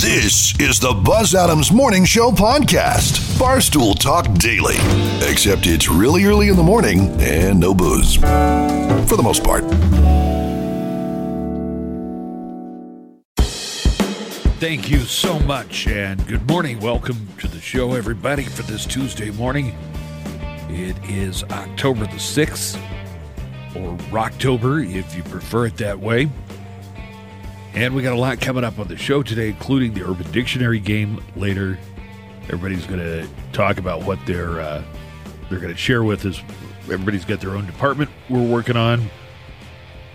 This is the Buzz Adams Morning Show podcast, Barstool Talk Daily. Except it's really early in the morning and no booze. For the most part. Thank you so much, and good morning. Welcome to the show, everybody, for this Tuesday morning. It is October the 6th, or Rocktober, if you prefer it that way. And we got a lot coming up on the show today, including the Urban Dictionary game later. Everybody's going to talk about what they're uh, they're going to share with us. Everybody's got their own department we're working on.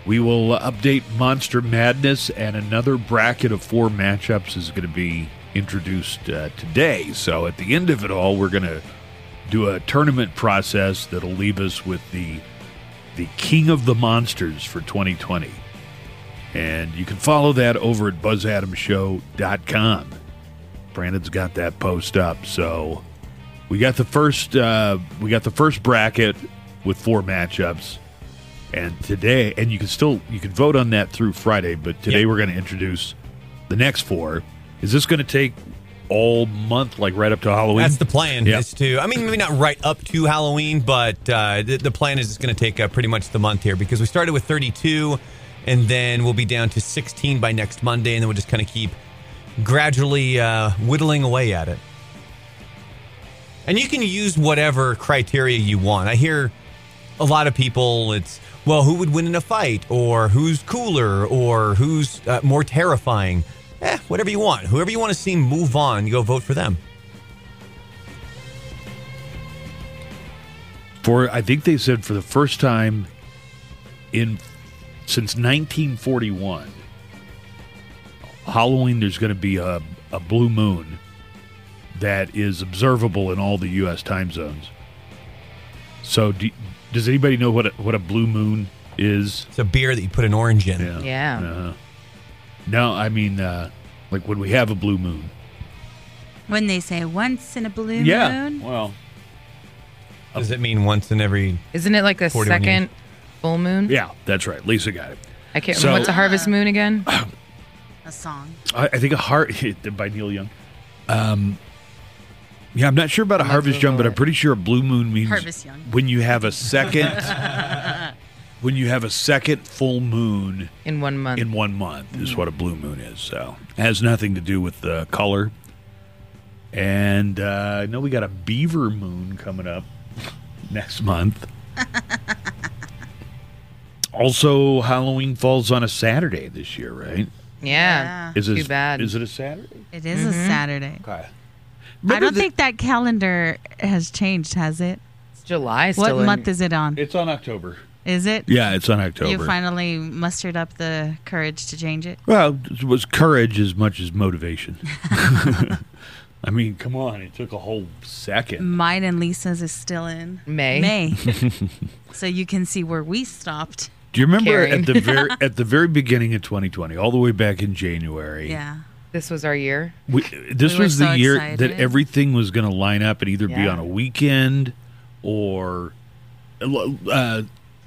We will update Monster Madness, and another bracket of four matchups is going to be introduced uh, today. So at the end of it all, we're going to do a tournament process that'll leave us with the the King of the Monsters for 2020. And you can follow that over at buzzadamshow.com. Brandon's got that post up. So we got the first uh, we got the first bracket with four matchups. And today and you can still you can vote on that through Friday, but today we're going to introduce the next four. Is this going to take all month like right up to Halloween? That's the plan. Yeah. Is to, I mean, maybe not right up to Halloween, but uh, the, the plan is it's going to take uh, pretty much the month here because we started with 32, and then we'll be down to 16 by next Monday, and then we'll just kind of keep gradually uh, whittling away at it. And you can use whatever criteria you want. I hear a lot of people. It's well, who would win in a fight, or who's cooler, or who's uh, more terrifying. Eh, whatever you want. Whoever you want to see move on, you go vote for them. for I think they said for the first time in since 1941 Halloween there's going to be a, a blue moon that is observable in all the US time zones. So do, does anybody know what a, what a blue moon is? It's a beer that you put an orange in. Yeah. Yeah. Uh-huh. No, I mean uh, like when we have a blue moon. When they say once in a blue Yeah. moon. Well, Does it mean once in every? Isn't it like the second? years. Full moon? yeah, that's right. Lisa got it. I can't So- remember. What's a harvest moon again? A song. I, I think a heart by Neil Young. Um, yeah, I'm not sure about a harvest young, but I'm pretty sure a blue moon means young. when you have a second when you have a second full moon In one month. in one month is what a blue moon is. So it has nothing to do with the color. And uh, I know we got a beaver moon coming up next month. Also, Halloween falls on a Saturday this year, right? yeah. Is Too it bad. Is it a Saturday? It is a mm-hmm. Saturday. Okay. I don't think that calendar has changed, has it? It's July What in- month is it on? It's on October. Is it? Yeah, it's on October. You finally mustered up the courage to change it. well, it was courage as much as motivation. I mean, come on, it took a whole second. Mine and Lisa's is still in May. May. so you can see where we stopped. Do you remember Carrying. at the very at the very beginning of 2020, all the way back in January? Yeah. This was our year. We, this We were was the so year excited. that everything was going to line up and either be Yeah. on a weekend or uh,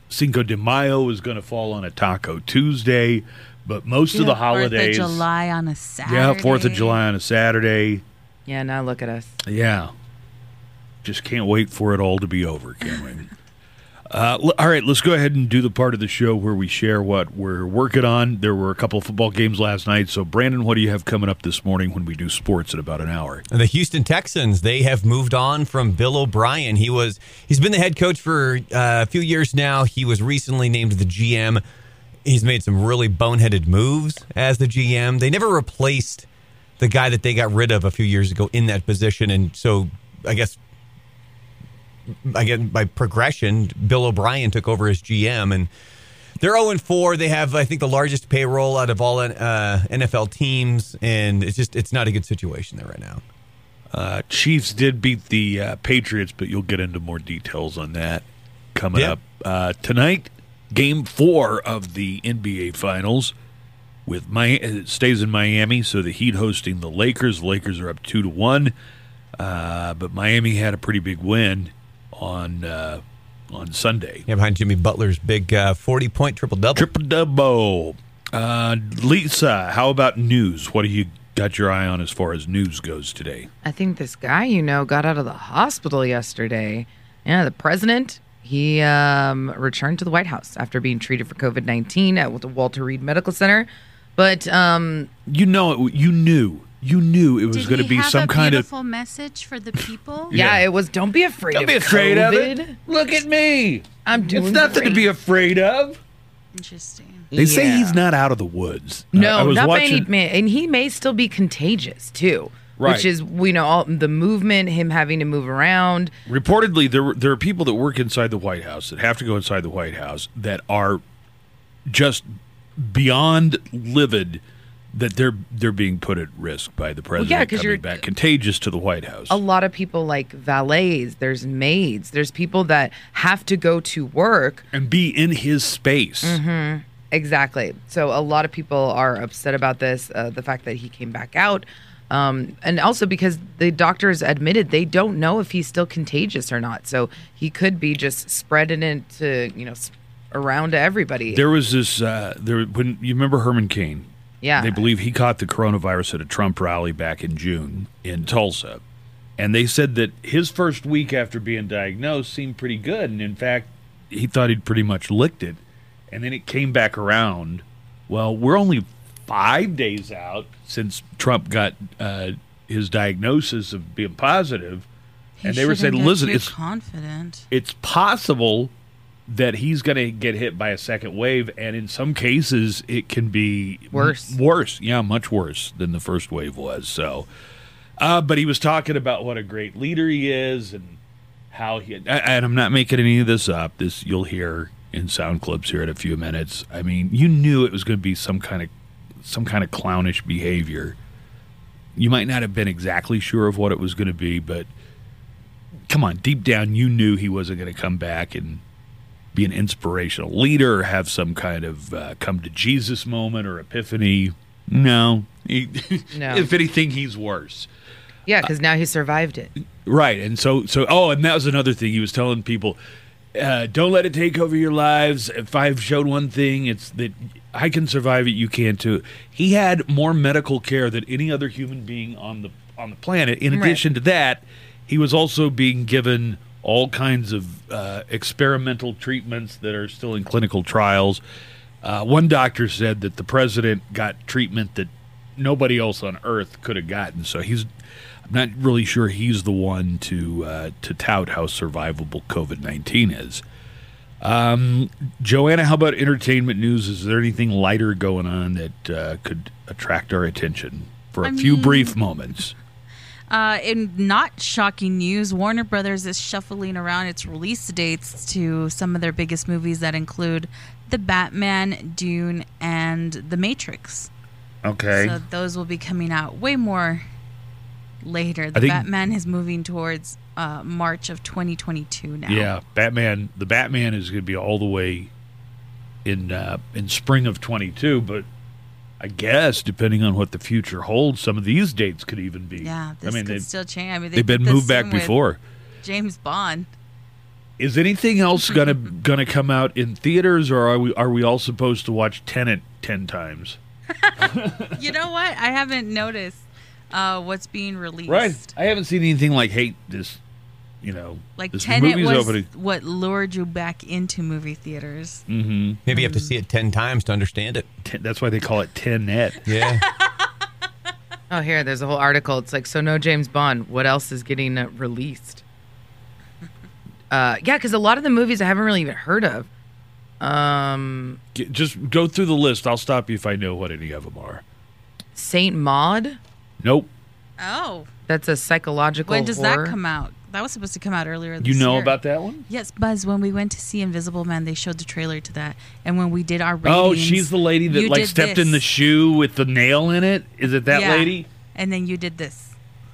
Cinco de Mayo was going to fall on a Taco Tuesday, but most of the holidays, Fourth of July on a Saturday. yeah, Fourth of July on a Saturday. Yeah, now look at us. Yeah. Just can't wait for it all to be over, can we? Uh, all right, let's go ahead and do the part of the show where we share what we're working on. There were a couple of football games last night. So, Brandon, what do you have coming up this morning when we do sports in about an hour? The Houston Texans, they have moved on from Bill O'Brien. He was he's been the head coach for uh, a few years now. He was recently named the GM. He's made some really boneheaded moves as the GM. They never replaced the guy that they got rid of a few years ago in that position, and so I guess again by progression, Bill O'Brien took over as GM, and they're 0 4. They have, I think, the largest payroll out of all uh, NFL teams, and it's just it's not a good situation there right now. Uh, Chiefs did beat the uh, Patriots, but you'll get into more details on that coming Yep. up uh, tonight. Game four of the NBA Finals with my it stays in Miami, so the Heat hosting the Lakers. The Lakers are up two to one, uh, but Miami had a pretty big win on uh, on Sunday. Yeah, behind Jimmy Butler's big uh, 40 point triple double. Triple double. Uh, Lisa, how about news? What do you got your eye on as far as news goes today? I think this guy you know got out of the hospital yesterday. Yeah, the president. He um, returned to the White House after being treated for COVID nineteen at the Walter Reed Medical Center. But um, You know, it, you knew, you knew it was going to be have some a kind of. beautiful message for the people? yeah, Yeah. it was. Don't be afraid. Don't of be afraid of it. Look at me. I'm doing It's nothing to be afraid of. Interesting. They say he's not out of the woods. No, I was not by any man, and he may still be contagious too. Right. Which is, you know, all the movement, him having to move around. Reportedly, there there are people that work inside the White House that have to go inside the White House that are just beyond livid that they're they're being put at risk by the president yeah, 'cause coming you're- back contagious to the White House. A lot of people like valets, there's maids, there's people that have to go to work. and be in his space. Mm-hmm. Exactly. So a lot of people are upset about this, uh, the fact that he came back out. Um, and also because the doctors admitted they don't know if he's still contagious or not. So he could be just spreading it to, you know, around to everybody. There was this uh, there when you remember Herman Cain. Yeah. They believe he caught the coronavirus at a Trump rally back in June in Tulsa. And they said that his first week after being diagnosed seemed pretty good. And in fact, he thought he'd pretty much licked it. And then it came back around. Well, we're only five days out since Trump got uh, his diagnosis of being positive. He and they were saying, listen, it's confident. it's possible that he's going to get hit by a second wave, and in some cases, it can be m- Worse. worse, yeah, much worse than the first wave was. So, uh, but he was talking about what a great leader he is, and how he. And I'm not making any of this up. This you'll hear in sound clips here in a few minutes. I mean, you knew it was going to be some kind of some kind of clownish behavior. You might not have been exactly sure of what it was going to be, but come on, deep down, you knew he wasn't going to come back and be an inspirational leader have some kind of uh, come to Jesus moment or epiphany. No. He, No. if anything, he's worse. yeah, because now he survived it. Right. And so, so, oh, and that was another thing. He was telling people, uh, don't let it take over your lives. If I've shown one thing, it's that I can survive it, you can too. He had more medical care than any other human being on the on the planet. In Right. addition to that, he was also being given all kinds of uh, experimental treatments that are still in clinical trials. Uh, one doctor said that the president got treatment that nobody else on earth could have gotten. So he's, I'm not really sure he's the one to uh, to tout how survivable COVID nineteen is. Um, Joanna, how about entertainment news? Is there anything lighter going on that uh, could attract our attention for a I few mean- brief moments? Uh, in not shocking news, Warner Brothers is shuffling around its release dates to some of their biggest movies that include The Batman, Dune, and The Matrix. Okay. So those will be coming out way more later. The think- Batman is moving towards uh, March of 2022 now. Yeah, Batman. The Batman is going to be all the way in uh, in spring of twenty two, but I guess depending on what the future holds, some of these dates could even be. Yeah, I this mean could they've, still change. I mean, they they've been moved back before. James Bond. Is anything else gonna gonna come out in theaters, or are we are we all supposed to watch Tenet ten times? you know what? I haven't noticed uh, what's being released. Right. I haven't seen anything like hate this. You know, Like this Tenet movie's was opening. what lured you back into movie theaters. Mm-hmm. Maybe you have to see it 10 times to understand it. That's why they call it Tenet. Yeah. Oh, here, there's a whole article. It's like, so no James Bond. What else is getting uh, released? Uh, yeah, because a lot of the movies I haven't really even heard of. Um, G- Just go through the list. I'll stop you if I know what any of them are. Saint Maud. Nope. Oh, That's a psychological. when does horror. that come out? That was supposed to come out earlier. This You know year. about that one? Yes, Buzz. When we went to see Invisible Man, they showed the trailer to that, and when we did our ratings, Oh, she's the lady that like did stepped in the shoe with the nail in it. Is it that Yeah. lady? and then you did this.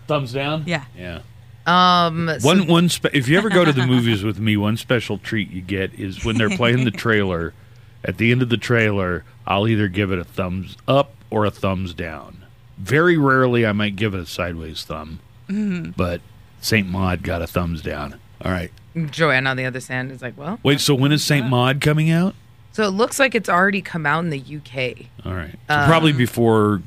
Thumbs down. Yeah. Yeah. Um, so- One one. Spe- if you ever go to the movies with me, one special treat you get is when they're playing the trailer. At the end of the trailer, I'll either give it a thumbs up or a thumbs down. Very rarely, I might give it a sideways thumb, Mm-hmm. but Saint Maud got a thumbs down. All right. Joanne on the other hand is like, well, Wait. So when is Saint Maud coming out? so it looks like it's already come out in the UK. All right. So probably Um, before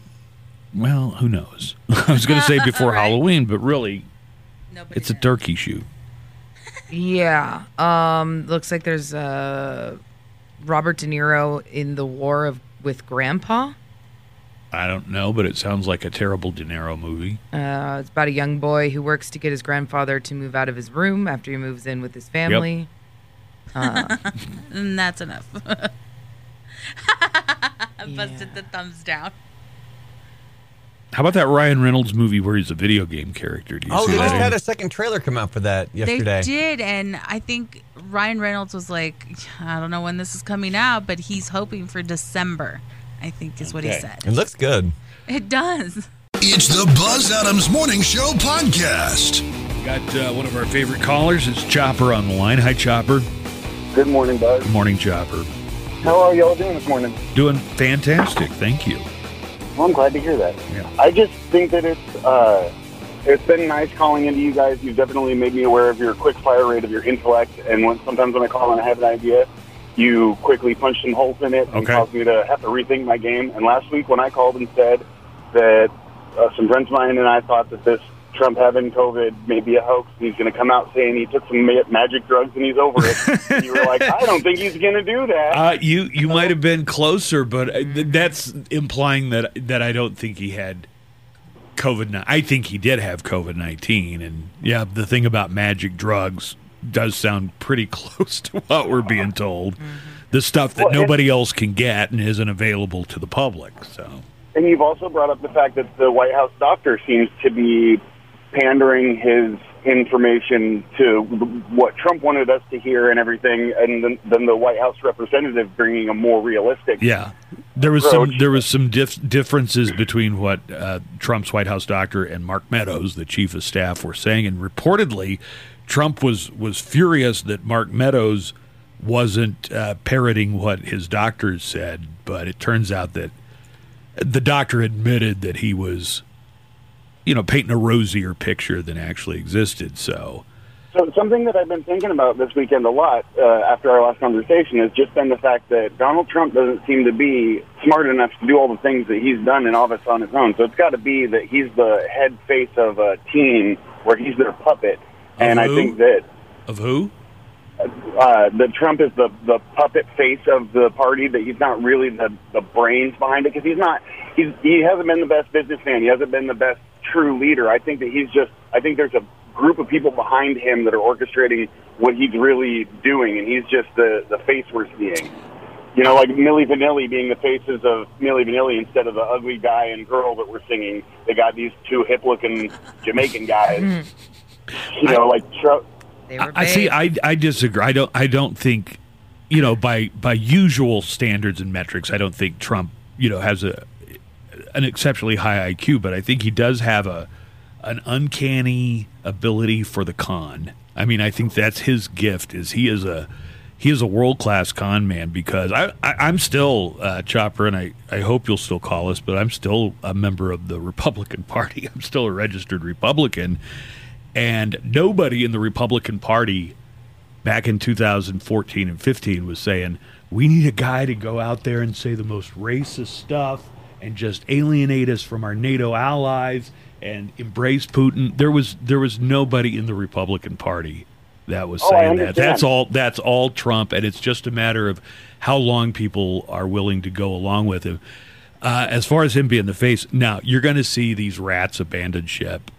well, who knows? I was going to say before Right. Halloween, but really, Nobody it's a turkey shoot. Yeah. Um. Looks like there's uh, Robert De Niro in the War of with Grandpa. I don't know, but it sounds like a terrible De Niro movie. Uh, it's about a young boy who works to get his grandfather to move out of his room after he moves in with his family. And that's enough. Busted the thumbs down. How about that Ryan Reynolds movie where he's a video game character? Do you Oh, see they that? just had a second trailer come out for that yesterday. They did, and I think Ryan Reynolds was like, I don't know when this is coming out, but he's hoping for December. I think is what he said. It looks good. It does. It's the Buzz Adams Morning Show podcast. Got uh, one of our favorite callers. It's Chopper on the line. Hi, Chopper. Good morning, Buzz. Good morning, Chopper. How are y'all doing this morning? Doing fantastic. Thank you. Well, I'm glad to hear that. Yeah. I just think that it's uh, it's been nice calling into you guys. You've definitely made me aware of your quick fire rate of your intellect, and when, sometimes when I call and I have an idea, you quickly punched some holes in it and Okay. cause me to have to rethink my game. And last week when I called and said that uh, some friends of mine and I thought that this Trump having COVID may be a hoax, and he's going to come out saying he took some ma- magic drugs and he's over it. and you were like, I don't think he's going to do that. Uh, you you might have been closer, but uh, that's implying that that I don't think he had COVID. I think he did have COVID nineteen, and yeah, the thing about magic drugs does sound pretty close to what we're being told. The stuff that Well, nobody else can get and isn't available to the public. So And you've also brought up the fact that the White House doctor seems to be pandering his information to what Trump wanted us to hear and everything, and then, then the White House representative bringing a more realistic. yeah, there was some there was some dif- differences between what uh, Trump's White House doctor and Mark Meadows, the chief of staff, were saying, and reportedly, Trump was was furious that Mark Meadows wasn't uh, parroting what his doctors said, but it turns out that the doctor admitted that he was, you know, painting a rosier picture than actually existed. So, So something that I've been thinking about this weekend a lot uh, after our last conversation has just been the fact that Donald Trump doesn't seem to be smart enough to do all the things that he's done in office on his own. So it's got to be that he's the head face of a team where he's their puppet. And I think that of who? uh, that Trump is the the puppet face of the party. That he's not really the the brains behind it because he's not. He's he hasn't been the best businessman. He hasn't been the best true leader. I think that he's just. I think there's a group of people behind him that are orchestrating what he's really doing, and he's just the the face we're seeing. You know, like Milli Vanilli being the faces of Milli Vanilli instead of the ugly guy and girl that we're singing. They got these two hip-looking Jamaican guys. You know, like Trump. They I see. I I disagree. I don't. I don't think, you know, by by usual standards and metrics, I don't think Trump, you know, has a an exceptionally high IQ. But I think he does have a an uncanny ability for the con. I mean, I think that's his gift. Is he is a he is a world class con man because I, I I'm still uh, Chopper, and I I hope you'll still call us, but I'm still a member of the Republican Party. I'm still a registered Republican, and nobody in the Republican Party back in 2014 and 15 was saying we need a guy to go out there and say the most racist stuff and just alienate us from our NATO allies and embrace Putin. There was there was nobody in the Republican Party that was Oh, saying that. That's all that's all Trump and it's just a matter of how long people are willing to go along with him. Uh, as far as him being the face, now you're going to see these rats abandon ship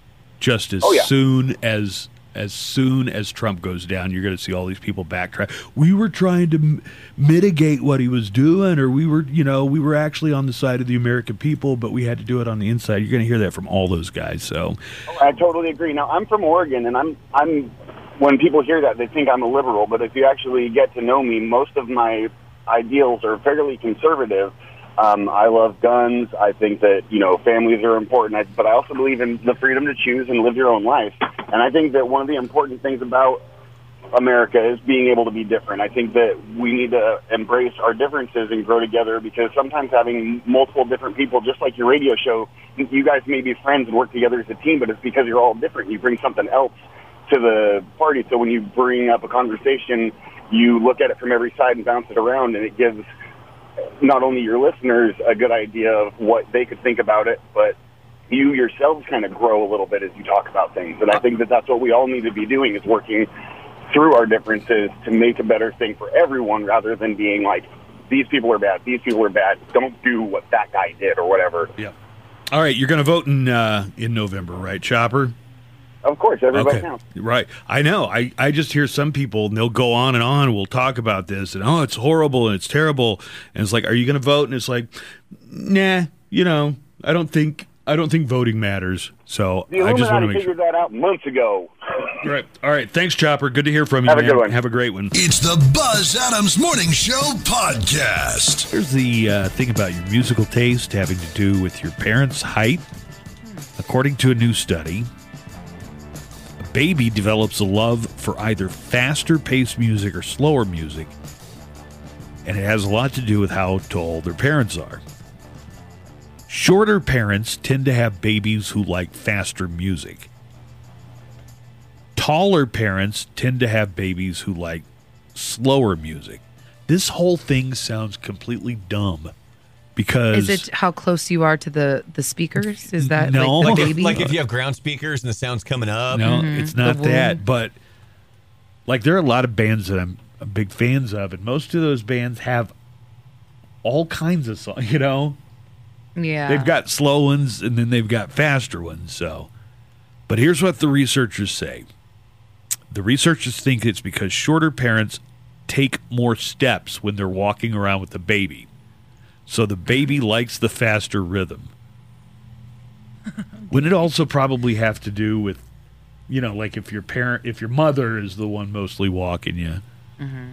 just as Oh, yeah. soon as as soon as Trump goes down, you're going to see all these people backtrack. We were trying to m- mitigate what he was doing, or we were, you know, we were actually on the side of the American people, but we had to do it on the inside. You're going to hear that from all those guys. So, oh, I totally agree. Now I'm from Oregon, and I'm I'm when people hear that they think I'm a liberal, but if you actually get to know me, most of my ideals are fairly conservative. Um, I love guns. I think that you know families are important, I, but I also believe in the freedom to choose and live your own life. And I think that one of the important things about America is being able to be different. I think that we need to embrace our differences and grow together because sometimes having multiple different people, just like your radio show, you guys may be friends and work together as a team, but it's because you're all different. You bring something else to the party. So when you bring up a conversation, you look at it from every side and bounce it around, and it gives not only your listeners a good idea of what they could think about it, but you yourselves kind of grow a little bit as you talk about things. And I think that that's what we all need to be doing is working through our differences to make a better thing for everyone rather than being like, these people are bad, these people are bad, don't do what that guy did or whatever. Yeah. All right, you're going to vote in uh, in November, right, Chopper? Of course, everybody okay. counts. Right. I know. I, I just hear some people and they'll go on and on. We'll talk about this and oh, it's horrible and it's terrible. And it's like, are you going to vote? And it's like, nah. You know, I don't think I don't think voting matters. So The I just want to Illuminati make sure. figured that out months ago. Right. All right. Thanks, Chopper. Good to hear from you. Have a man. good one. Have a great one. It's the Buzz Adams Morning Show podcast. Here's the uh, thing about your musical taste having to do with your parents' height. According to a new study, a baby develops a love for either faster paced music or slower music, and it has a lot to do with how tall their parents are. Shorter parents tend to have babies who like faster music. Taller parents tend to have babies who like slower music. This whole thing sounds completely dumb because Is it how close you are to the the speakers? Is that No. like Like the if, like if you have ground speakers and the sound's coming up. No, it's not Mm-hmm. The that. womb. But like, there are a lot of bands that I'm big fans of, and most of those bands have all kinds of songs. You know, yeah, they've got slow ones and then they've got faster ones. So, but here's what the researchers say: the researchers think it's because shorter parents take more steps when they're walking around with the baby, so the baby likes the faster rhythm. Wouldn't it also probably have to do with, you know, like if your parent, if your mother is the one mostly walking you? Mm-hmm.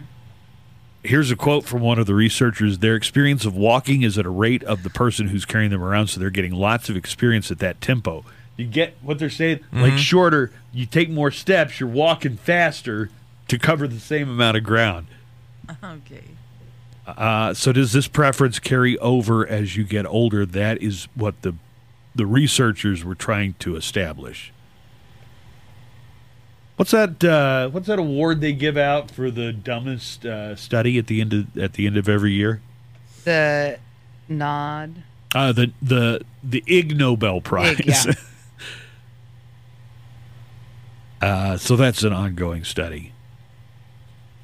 Here's a quote from one of the researchers. Their experience of walking is at a rate of the person who's carrying them around, so they're getting lots of experience at that tempo. You get what they're saying? Mm-hmm. Like shorter, you take more steps, you're walking faster to cover the same amount of ground. Okay. Uh, so does this preference carry over as you get older? That is what the the researchers were trying to establish. What's that? Uh, what's that award they give out for the dumbest uh, study at the end of at the end of every year? the nod. Uh, the the the Ig Nobel Prize. yeah. uh, so that's an ongoing study.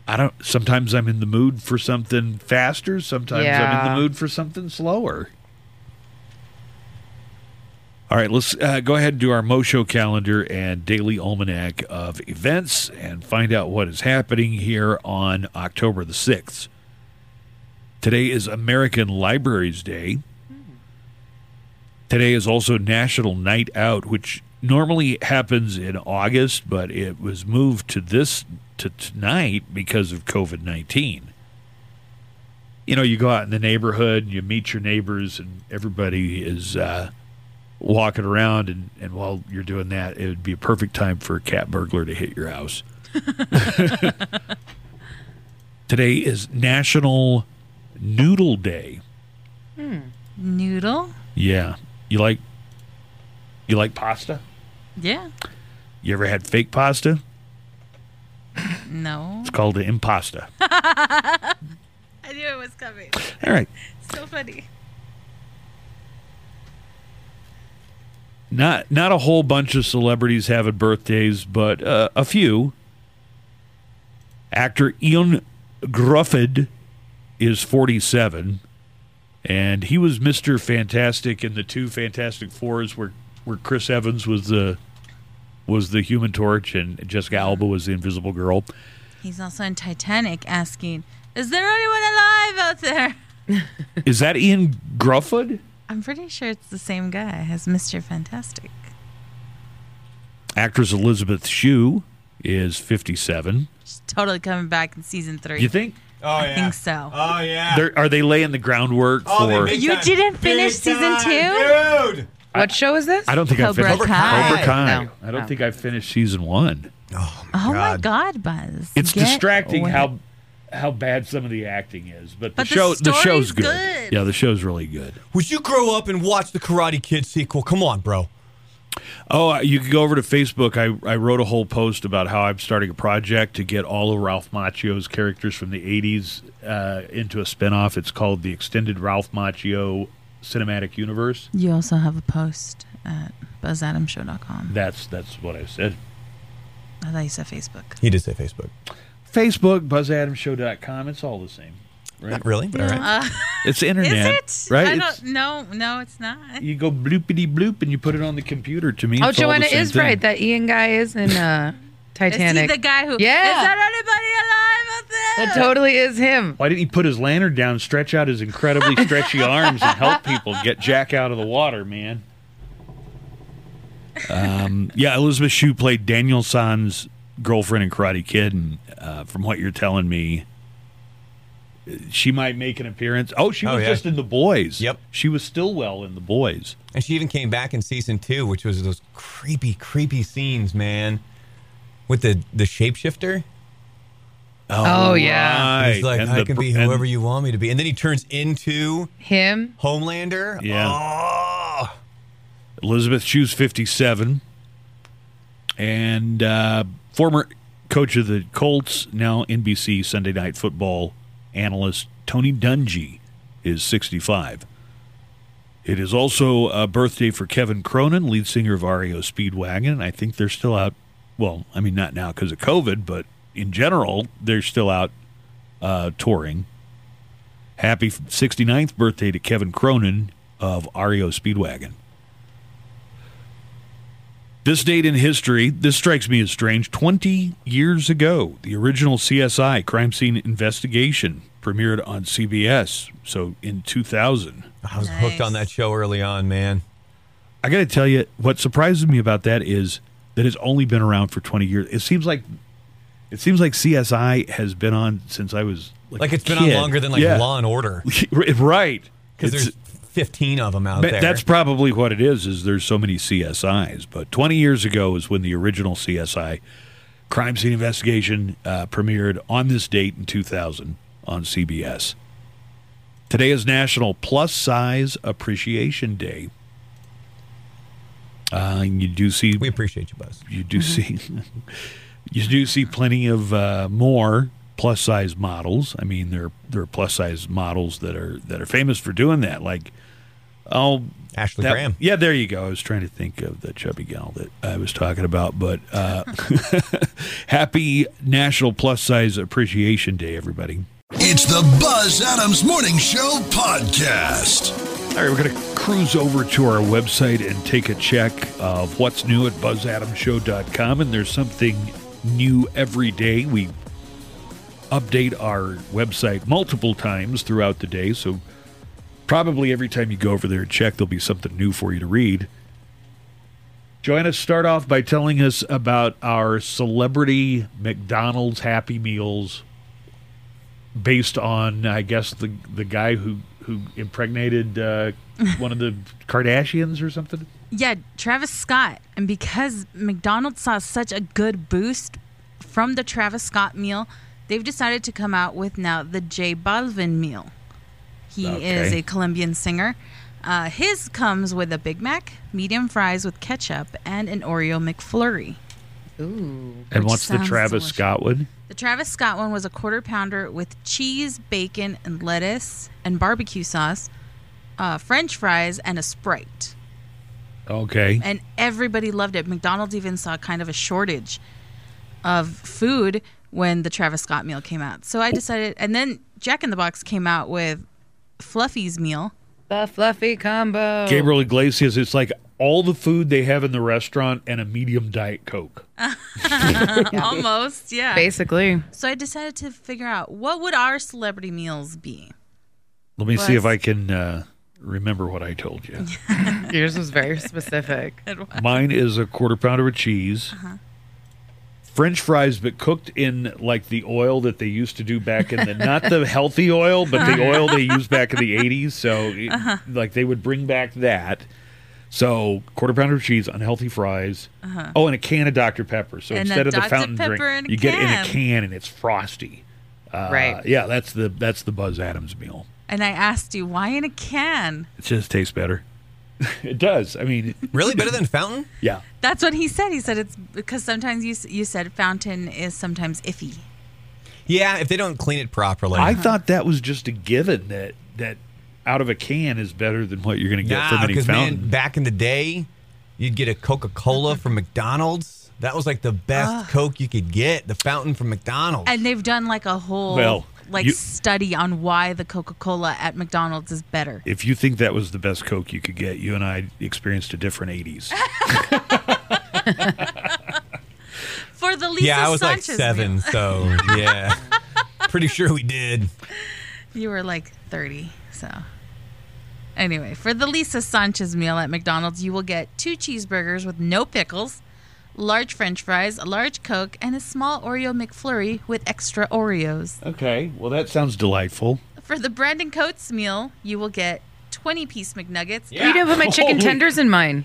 I don't. Sometimes I'm in the mood for something faster. Sometimes I'm in the mood for something slower. All right, let's uh, go ahead and do our Moshow calendar and daily almanac of events and find out what is happening here on October the 6th. Today is American Libraries Day. Today is also National Night Out, which normally happens in August, but it was moved to this to tonight because of COVID 19. You know, you go out in the neighborhood, and you meet your neighbors, and everybody is uh, walking around. And, and while you're doing that, it would be a perfect time for a cat burglar to hit your house. Today is National Noodle Day. Hmm. Noodle? Yeah. You like you like pasta? Yeah. You ever had fake pasta? No. It's called an impasta. I knew it was coming. All right. So funny. Not not a whole bunch of celebrities having birthdays, but uh, a few. Actor Ian Gruffudd is 47, and he was Mr. Fantastic in the two Fantastic Fours, where where Chris Evans was the was the Human Torch and Jessica Alba was the Invisible Girl. He's also in Titanic asking, Is there anyone alive out there? Is that Ian Gruffudd? I'm pretty sure it's the same guy as Mr. Fantastic. Actress Elizabeth Shue is 57. She's totally coming back in season three. You think? Oh, I yeah. think so. Oh, yeah. They're, are they laying the groundwork Oh, for? You didn't finish big season time, two? Dude. What show is this? I don't think I Cobra finished Kai. Cobra Kai. No. I don't No. think I finished season one. Oh my God, Buzz. It's Get distracting with how how bad some of the acting is, but, But the the show the show's good. good. Yeah, the show's really good. Would you grow up and watch the Karate Kid sequel? Come on, bro. Oh, uh, you can go over to Facebook. I, I wrote a whole post about how I'm starting a project to get all of Ralph Macchio's characters from the 80s uh, into a spinoff. It's called the Extended Ralph Macchio Cinematic Universe. You also have a post at buzzadamshow.com. That's that's what I said. I thought you said Facebook. He did say Facebook. Facebook, buzzadamshow.com. It's all the same. Right? Not really, but all right. It's internet. Is it? Right? I don't. No, no, it's not. you go bloopity bloop and you put it on the computer. To me, Oh, it's all the Joanna same is thing. right. That Ian guy is in uh, Is Titanic. he the guy who? Yeah. Is there that totally is him. Why didn't he put his lantern down, stretch out his incredibly stretchy arms, and help people get Jack out of the water, man? Um, yeah, Elizabeth Shue played Daniel San's girlfriend in Karate Kid, and uh, from what you're telling me, she might make an appearance. Oh, she Oh, was yeah. just in The Boys. Yep. She was still well in The Boys. And she even came back in season two, which was those creepy, creepy scenes, man, with the the shapeshifter. Oh, yeah. He's like, And I the can br- be and- whoever you want me to be, and then he turns into Him. Homelander. Yeah. Oh. Elizabeth Shue's 57. And uh, former coach of the Colts, now NBC Sunday Night Football analyst Tony Dungy is 65. It is also a birthday for Kevin Cronin, lead singer of REO Speedwagon. I think they're still out. Well, I mean, not now because of COVID, but in general, they're still out uh, touring. Happy 69th birthday to Kevin Cronin of REO Speedwagon. This date in history, this strikes me as strange. 20 years ago, the original CSI crime scene investigation premiered on CBS. So in 2000. I was hooked on that show early on, man. I got to tell you, what surprises me about that is that it's only been around for 20 years. It seems like it seems like CSI has been on since I was like, Like a it's been on longer than like Yeah. Law and Order right. because there's 15 of them out there. That's probably what it is. Is there's so many CSIs? But 20 years ago is when the original CSI crime scene investigation uh, premiered on this date in 2000 on CBS. Today is National Plus Size Appreciation Day. Uh, and you do see we appreciate you, Buzz. you do see you do see plenty of uh, more plus size models. I mean, there there are plus size models that are that are famous for doing that. Like, oh, Ashley that- Graham. Yeah, there you go. I was trying to think of the chubby gal that I was talking about. But uh, happy National Plus Size Appreciation Day, everybody. It's the Buzz Adams Morning Show podcast. All right, we're going to cruise over to our website and take a check of what's new at buzzadamshow.com. And there's something new every day. We update our website multiple times throughout the day. So probably every time you go over there and check, there'll be something new for you to read. Joanna, start off by telling us about our celebrity McDonald's Happy Meals based on, I guess, the the guy who who impregnated uh, one of the Kardashians or something. Yeah, Travis Scott. And because McDonald's saw such a good boost from the Travis Scott meal, they've decided to come out with now the J Balvin meal. He is a Colombian singer. Uh, his comes with a Big Mac, medium fries with ketchup, and an Oreo McFlurry. Ooh. And what's the Travis delicious. Scott one? The Travis Scott one was a quarter pounder with cheese, bacon, and lettuce, and barbecue sauce, uh, French fries, and a Sprite. Okay. and everybody loved it. McDonald's even saw kind of a shortage of food when the Travis Scott meal came out. So I decided, and then Jack in the Box came out with Fluffy's meal. The fluffy combo. Gabriel Iglesias, it's like all the food they have in the restaurant and a medium Diet Coke. Almost, yeah. Basically. So I decided to figure out what would our celebrity meals be. Let me see if I can uh, remember what I told you. Yours was very specific. Mine is a quarter pounder of cheese. Uh-huh. French fries, but cooked in like the oil that they used to do back in the not the healthy oil, but the oil they used back in the eighties. So, it- Uh-huh. like they would bring back that. So, quarter pounder of cheese, unhealthy fries. Oh, and a can of Dr Pepper. So Uh-huh. And instead of the Dr. fountain Pepper drink, in a you get it in a can. can, and it's frosty. Uh, Right. Yeah, that's the that's the Buzz Adams meal. And I asked you, why in a can? It just tastes better. It does. I mean, Really better than Fountain? yeah. That's what he said. He said it's because sometimes you you said fountain is sometimes iffy. Yeah, if they don't clean it properly. I thought that was just a given that that out of a can is better than what you're going to get Nah, from any fountain. man, back in the day, you'd get a Coca Cola from McDonald's. That was like the best Coke you could get. The fountain from McDonald's. And they've done like a whole Well, like you- study on why the Coca Cola at McDonald's is better. if you think that was the best Coke you could get, you and I experienced a different 80s. For the Lisa yeah, I was like seven, meal. so yeah. Pretty sure we did. You were like 30, so. Anyway, for the Lisa Sanchez meal at McDonald's, you will get two cheeseburgers with no pickles, large french fries, a large Coke, and a small Oreo McFlurry with extra Oreos. okay, well, that sounds delightful. For the Brandon Coates meal, you will get 20 piece McNuggets. Yeah. You didn't put my chicken tenders in mine.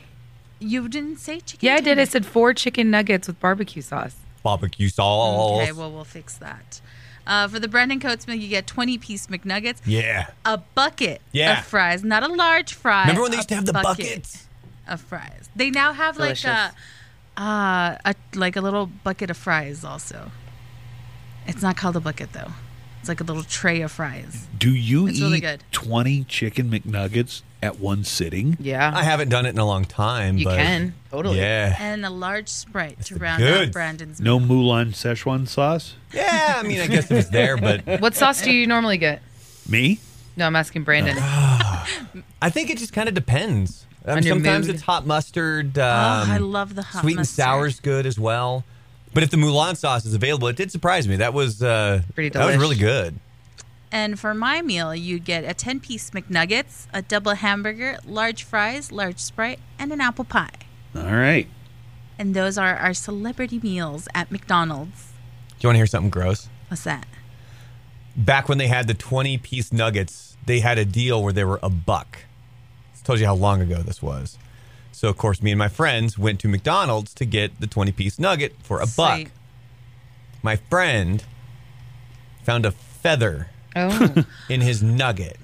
You didn't say chicken. Yeah, I did. I tenders. said four chicken nuggets with barbecue sauce. Barbecue sauce. Okay, well, we'll fix that. Uh, for the Brandon Coates meal, you get 20 piece McNuggets, yeah. a bucket Yeah. of fries, not a large fry. Remember when they used to have the bucket buckets? of fries? They now have Delicious. like a, uh, a like a little bucket of fries. Also, it's not called a bucket though. It's like a little tray of fries. Do you It's eat really good. 20 chicken McNuggets at one sitting? Yeah, I haven't done it in a long time. you but can totally. Yeah. And a large Sprite to the round out goods. Brandon's No meal. Mulan Szechuan sauce? Yeah, I mean, I guess it was there, but What sauce do you normally get? Me? No, I'm asking Brandon. I think it just kind of depends. Um, sometimes mood. it's hot mustard. Oh, Um, I love the hot sweet and mustard. sour's good as well. But if the Mulan sauce is available, it did surprise me. That was uh, Pretty that was really good. And for my meal, you'd get a 10 piece McNuggets, a double hamburger, large fries, large Sprite, and an apple pie. All right. And those are our celebrity meals at McDonald's. Do you want to hear something gross? What's that? Back when they had the 20 piece nuggets, they had a deal where they were a buck. This tells you how long ago this was. So, of course, me and my friends went to McDonald's to get the 20 piece nugget for a buck. Sweet. My friend found a feather Oh, in his nugget.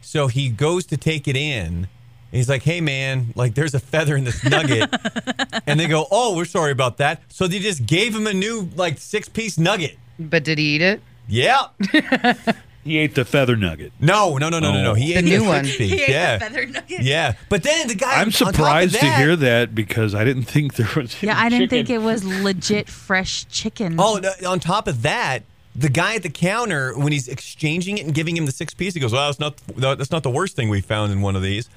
So he goes to take it in. He's like, hey, man, like there's a feather in this nugget. and they go, oh, we're sorry about that. So they just gave him a new, like, six piece nugget. but did he eat it? Yeah. He ate the feather nugget. No, no, no, no, no, no. He The ate new the one. six He piece. ate Yeah. the feather nugget. Yeah. But then the guy. I'm on top of surprised to that- hear that because I didn't think there was. Yeah, any I didn't chicken. think it was legit fresh chicken. Oh, no, on top of that, the guy at the counter, when he's exchanging it and giving him the six piece, he goes, "Well, that's not that's not the worst thing we found in one of these."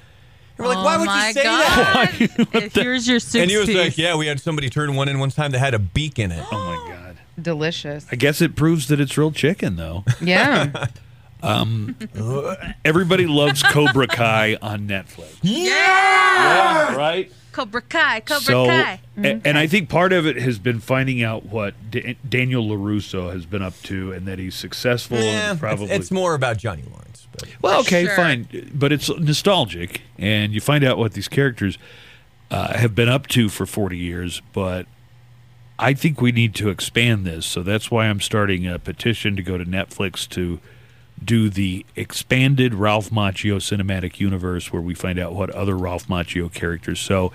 And we're like, Oh "Why would you say that?" God. Here's your six And he was piece. like, "Yeah, we had somebody turn one in one time that had a beak in it." Oh my god! Delicious. I guess it proves that it's real chicken, though. Yeah. Um, everybody loves Cobra Kai on Netflix. Yeah. right. Cobra Kai, Cobra so, Kai. a- mm-hmm. and I think part of it has been finding out what Da- Daniel Larusso has been up to, and that he's successful. Yeah, and eh, probably it's, it's more about Johnny Lawrence. But Well, okay, Sure. fine, but it's nostalgic, and you find out what these characters uh, have been up to for forty years. But I think we need to expand this, so that's why I'm starting a petition to go to Netflix to do the expanded Ralph Macchio cinematic universe, where we find out what other Ralph Macchio characters. So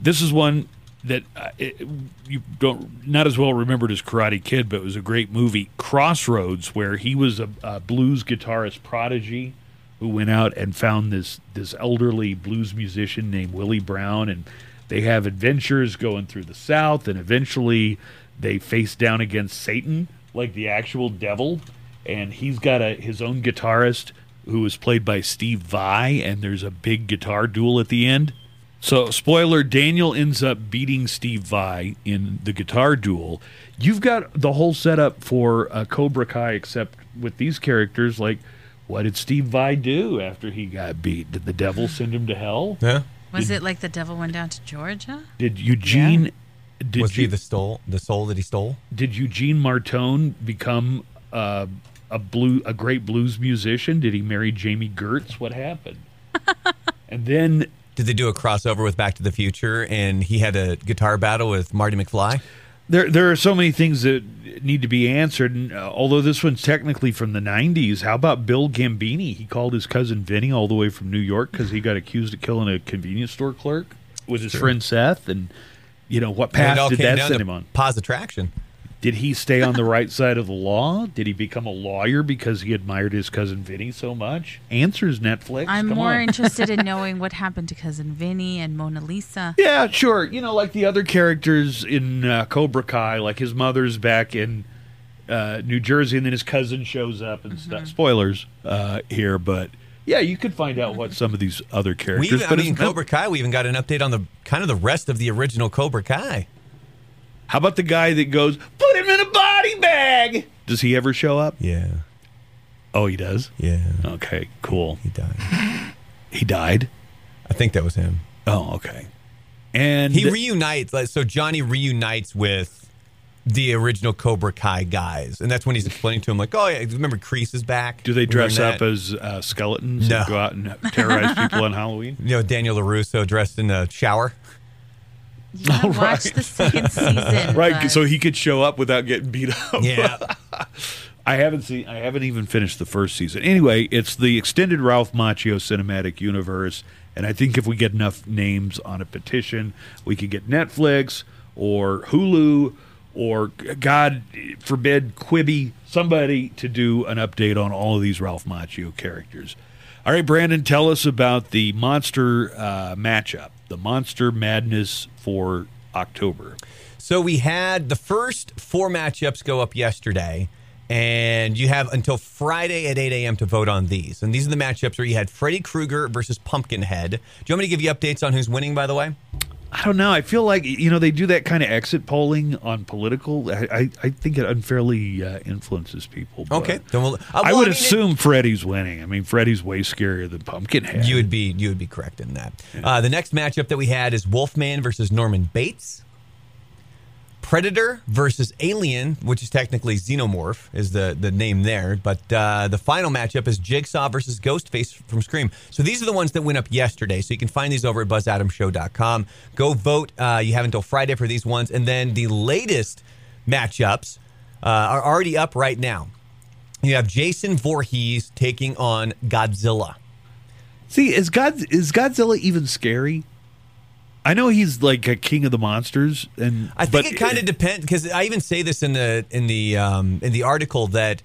this is one that uh, it, you don't not as well remembered as Karate Kid, but it was a great movie. Crossroads, where he was a, a blues guitarist prodigy who went out and found this this elderly blues musician named Willie Brown, and they have adventures going through the South, and eventually they face down against Satan, like the actual devil, and he's got a his own guitarist who is played by Steve Vai, and there's a big guitar duel at the end. So, spoiler: Daniel ends up beating Steve Vai in the guitar duel. You've got the whole setup for uh, Cobra Kai, except with these characters. Like, what did Steve Vai do after he got beat? Did the devil send him to hell? yeah, Was it like the devil went down to Georgia? Did Eugene? Did was you, he the stole the soul that he stole? did Eugene Martone become uh, a blue a great blues musician? Did he marry Jami Gertz? What happened? and then Did they do a crossover with Back to the Future and he had a guitar battle with Marty McFly? There there are so many things that need to be answered. And, uh, although this one's technically from the '90s, how about Bill Gambini? He called his cousin Vinny all the way from New York because he got accused of killing a convenience store clerk with his friend Seth. And you know what path did that send him on? Pause attraction. Did he stay on the right side of the law? Did he become a lawyer because he admired his cousin Vinny so much? Answers Netflix. I'm Come more on. interested in knowing what happened to cousin Vinny and Mona Lisa. Yeah, sure. You know, like the other characters in uh, Cobra Kai, like his mother's back in uh, New Jersey, and then his cousin shows up and Mm-hmm. stuff. Spoilers uh, here, but yeah, you could find out what some of these other We characters. even, I but mean, Cobra Kai. We even got an update on the kind of the rest of the original Cobra Kai. How about the guy that goes, "Put him in a body bag"? Does he ever show up? Yeah, Oh, he does. yeah. Okay, cool. He died. He died. I think that was him. Oh, okay. And He reunites. Like, so Johnny reunites with the original Cobra Kai guys, and that's when he's explaining to him, like, "Oh yeah, remember Kreese is back." do they We were in dress up as uh, skeletons No. and go out and terrorize people on Halloween? you know Daniel LaRusso dressed in a shower? You gotta watch the second season. Right, but- so he could show up without getting beat up. Yeah. I haven't seen. I haven't even finished the first season. Anyway, it's the extended Ralph Macchio cinematic universe, and I think if we get enough names on a petition, we could get Netflix or Hulu or God forbid Quibi, somebody to do an update on all of these Ralph Macchio characters. All right, Brandon, tell us about the monster uh, matchup, the Monster Madness for October. So we had the first four matchups go up yesterday, and you have until Friday at 8 a.m. to vote on these. And these are the matchups where you had Freddy Krueger versus Pumpkinhead. Do you want me to give you updates on who's winning, by the way? I don't know. I feel like you know they do that kind of exit polling on political. I I, I think it unfairly uh, influences people. Okay, then we'll. uh, I well, would mean, assume Freddy's winning. I mean, Freddy's way scarier than Pumpkinhead. you would be you would be correct in that. Uh, the next matchup that we had is Wolfman versus Norman Bates. Predator versus Alien, which is technically Xenomorph, is the, the name there. But uh, the final matchup is Jigsaw versus Ghostface from Scream. So these are the ones that went up yesterday. So you can find these over at buzzadamshow.com. Go vote. Uh, you have until Friday for these ones. And then the latest matchups uh, are already up right now. You have Jason Voorhees taking on Godzilla. see is God is Godzilla even scary? I know he's like a king of the monsters, and I think it kind of depends because I even say this in the in the um, in the article that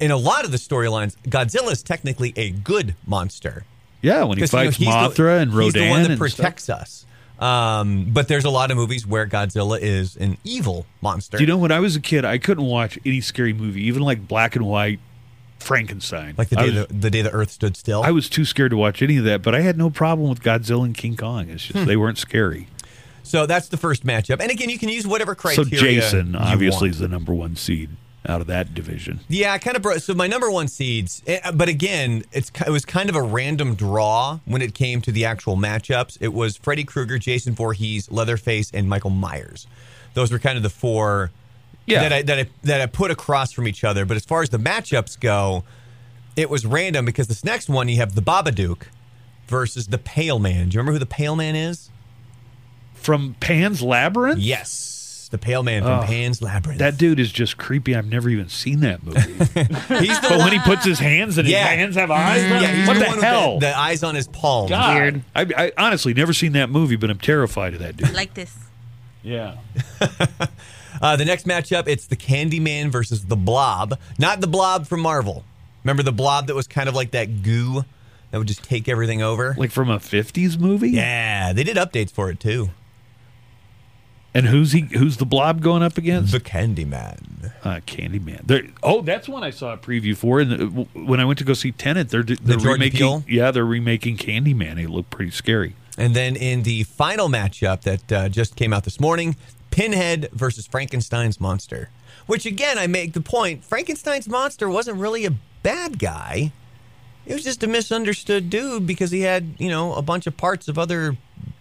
in a lot of the storylines, Godzilla is technically a good monster. yeah when he 'Cause, you know, fights he's the- Mothra and Rodan He's the one that and stuff. protects us. Um, but there's a lot of movies where Godzilla is an evil monster. Do you know when I was a kid, I couldn't watch any scary movie, even like black and white Frankenstein. like the day was- the, the day the Earth stood still. I was too scared to watch any of that, but I had no problem with Godzilla and King Kong. It's Hmm. just they weren't scary. so that's the first matchup. And again, you can use whatever criteria. So. Jason obviously want. is the number one seed out of that division. Yeah, I kind of. Bro- so my number one seeds, eh, but again, it's it was kind of a random draw when it came to the actual matchups. It was Freddy Krueger, Jason Voorhees, Leatherface, and Michael Myers. Those were kind of the four Yeah. that I that I that I put across from each other. But as far as the matchups go, it was random because this next one you have the Babadook versus the Pale Man. Do you remember who the Pale Man is? From Pan's Labyrinth? Yes, the Pale Man from Oh, Pan's Labyrinth. That dude is just creepy. I've never even seen that movie. he's the but when he puts his hands and Yeah. his hands have eyes, mm. yeah, what the, the, hell? The, the eyes on his palm. God. Weird. I, I honestly never seen that movie, but I'm terrified of that dude. like this. yeah. Uh, the next matchup, it's the Candyman versus the Blob. Not the Blob from Marvel. Remember the Blob that was kind of like that goo that would just take everything over? Like from a 50s movie? yeah, they did updates for it too. And who's he? Who's the blob going up against? The Candyman. uh, Candyman. They're, oh, that's one I saw a preview for. And uh, when I went to go see Tenet, they're, they're Jordan remaking. Peele? Yeah, they're remaking Candyman. It looked pretty scary. And then in the final matchup that uh, just came out this morning, Pinhead versus Frankenstein's monster. Which again, I make the point: Frankenstein's monster wasn't really a bad guy. It was just a misunderstood dude because he had, you know, a bunch of parts of other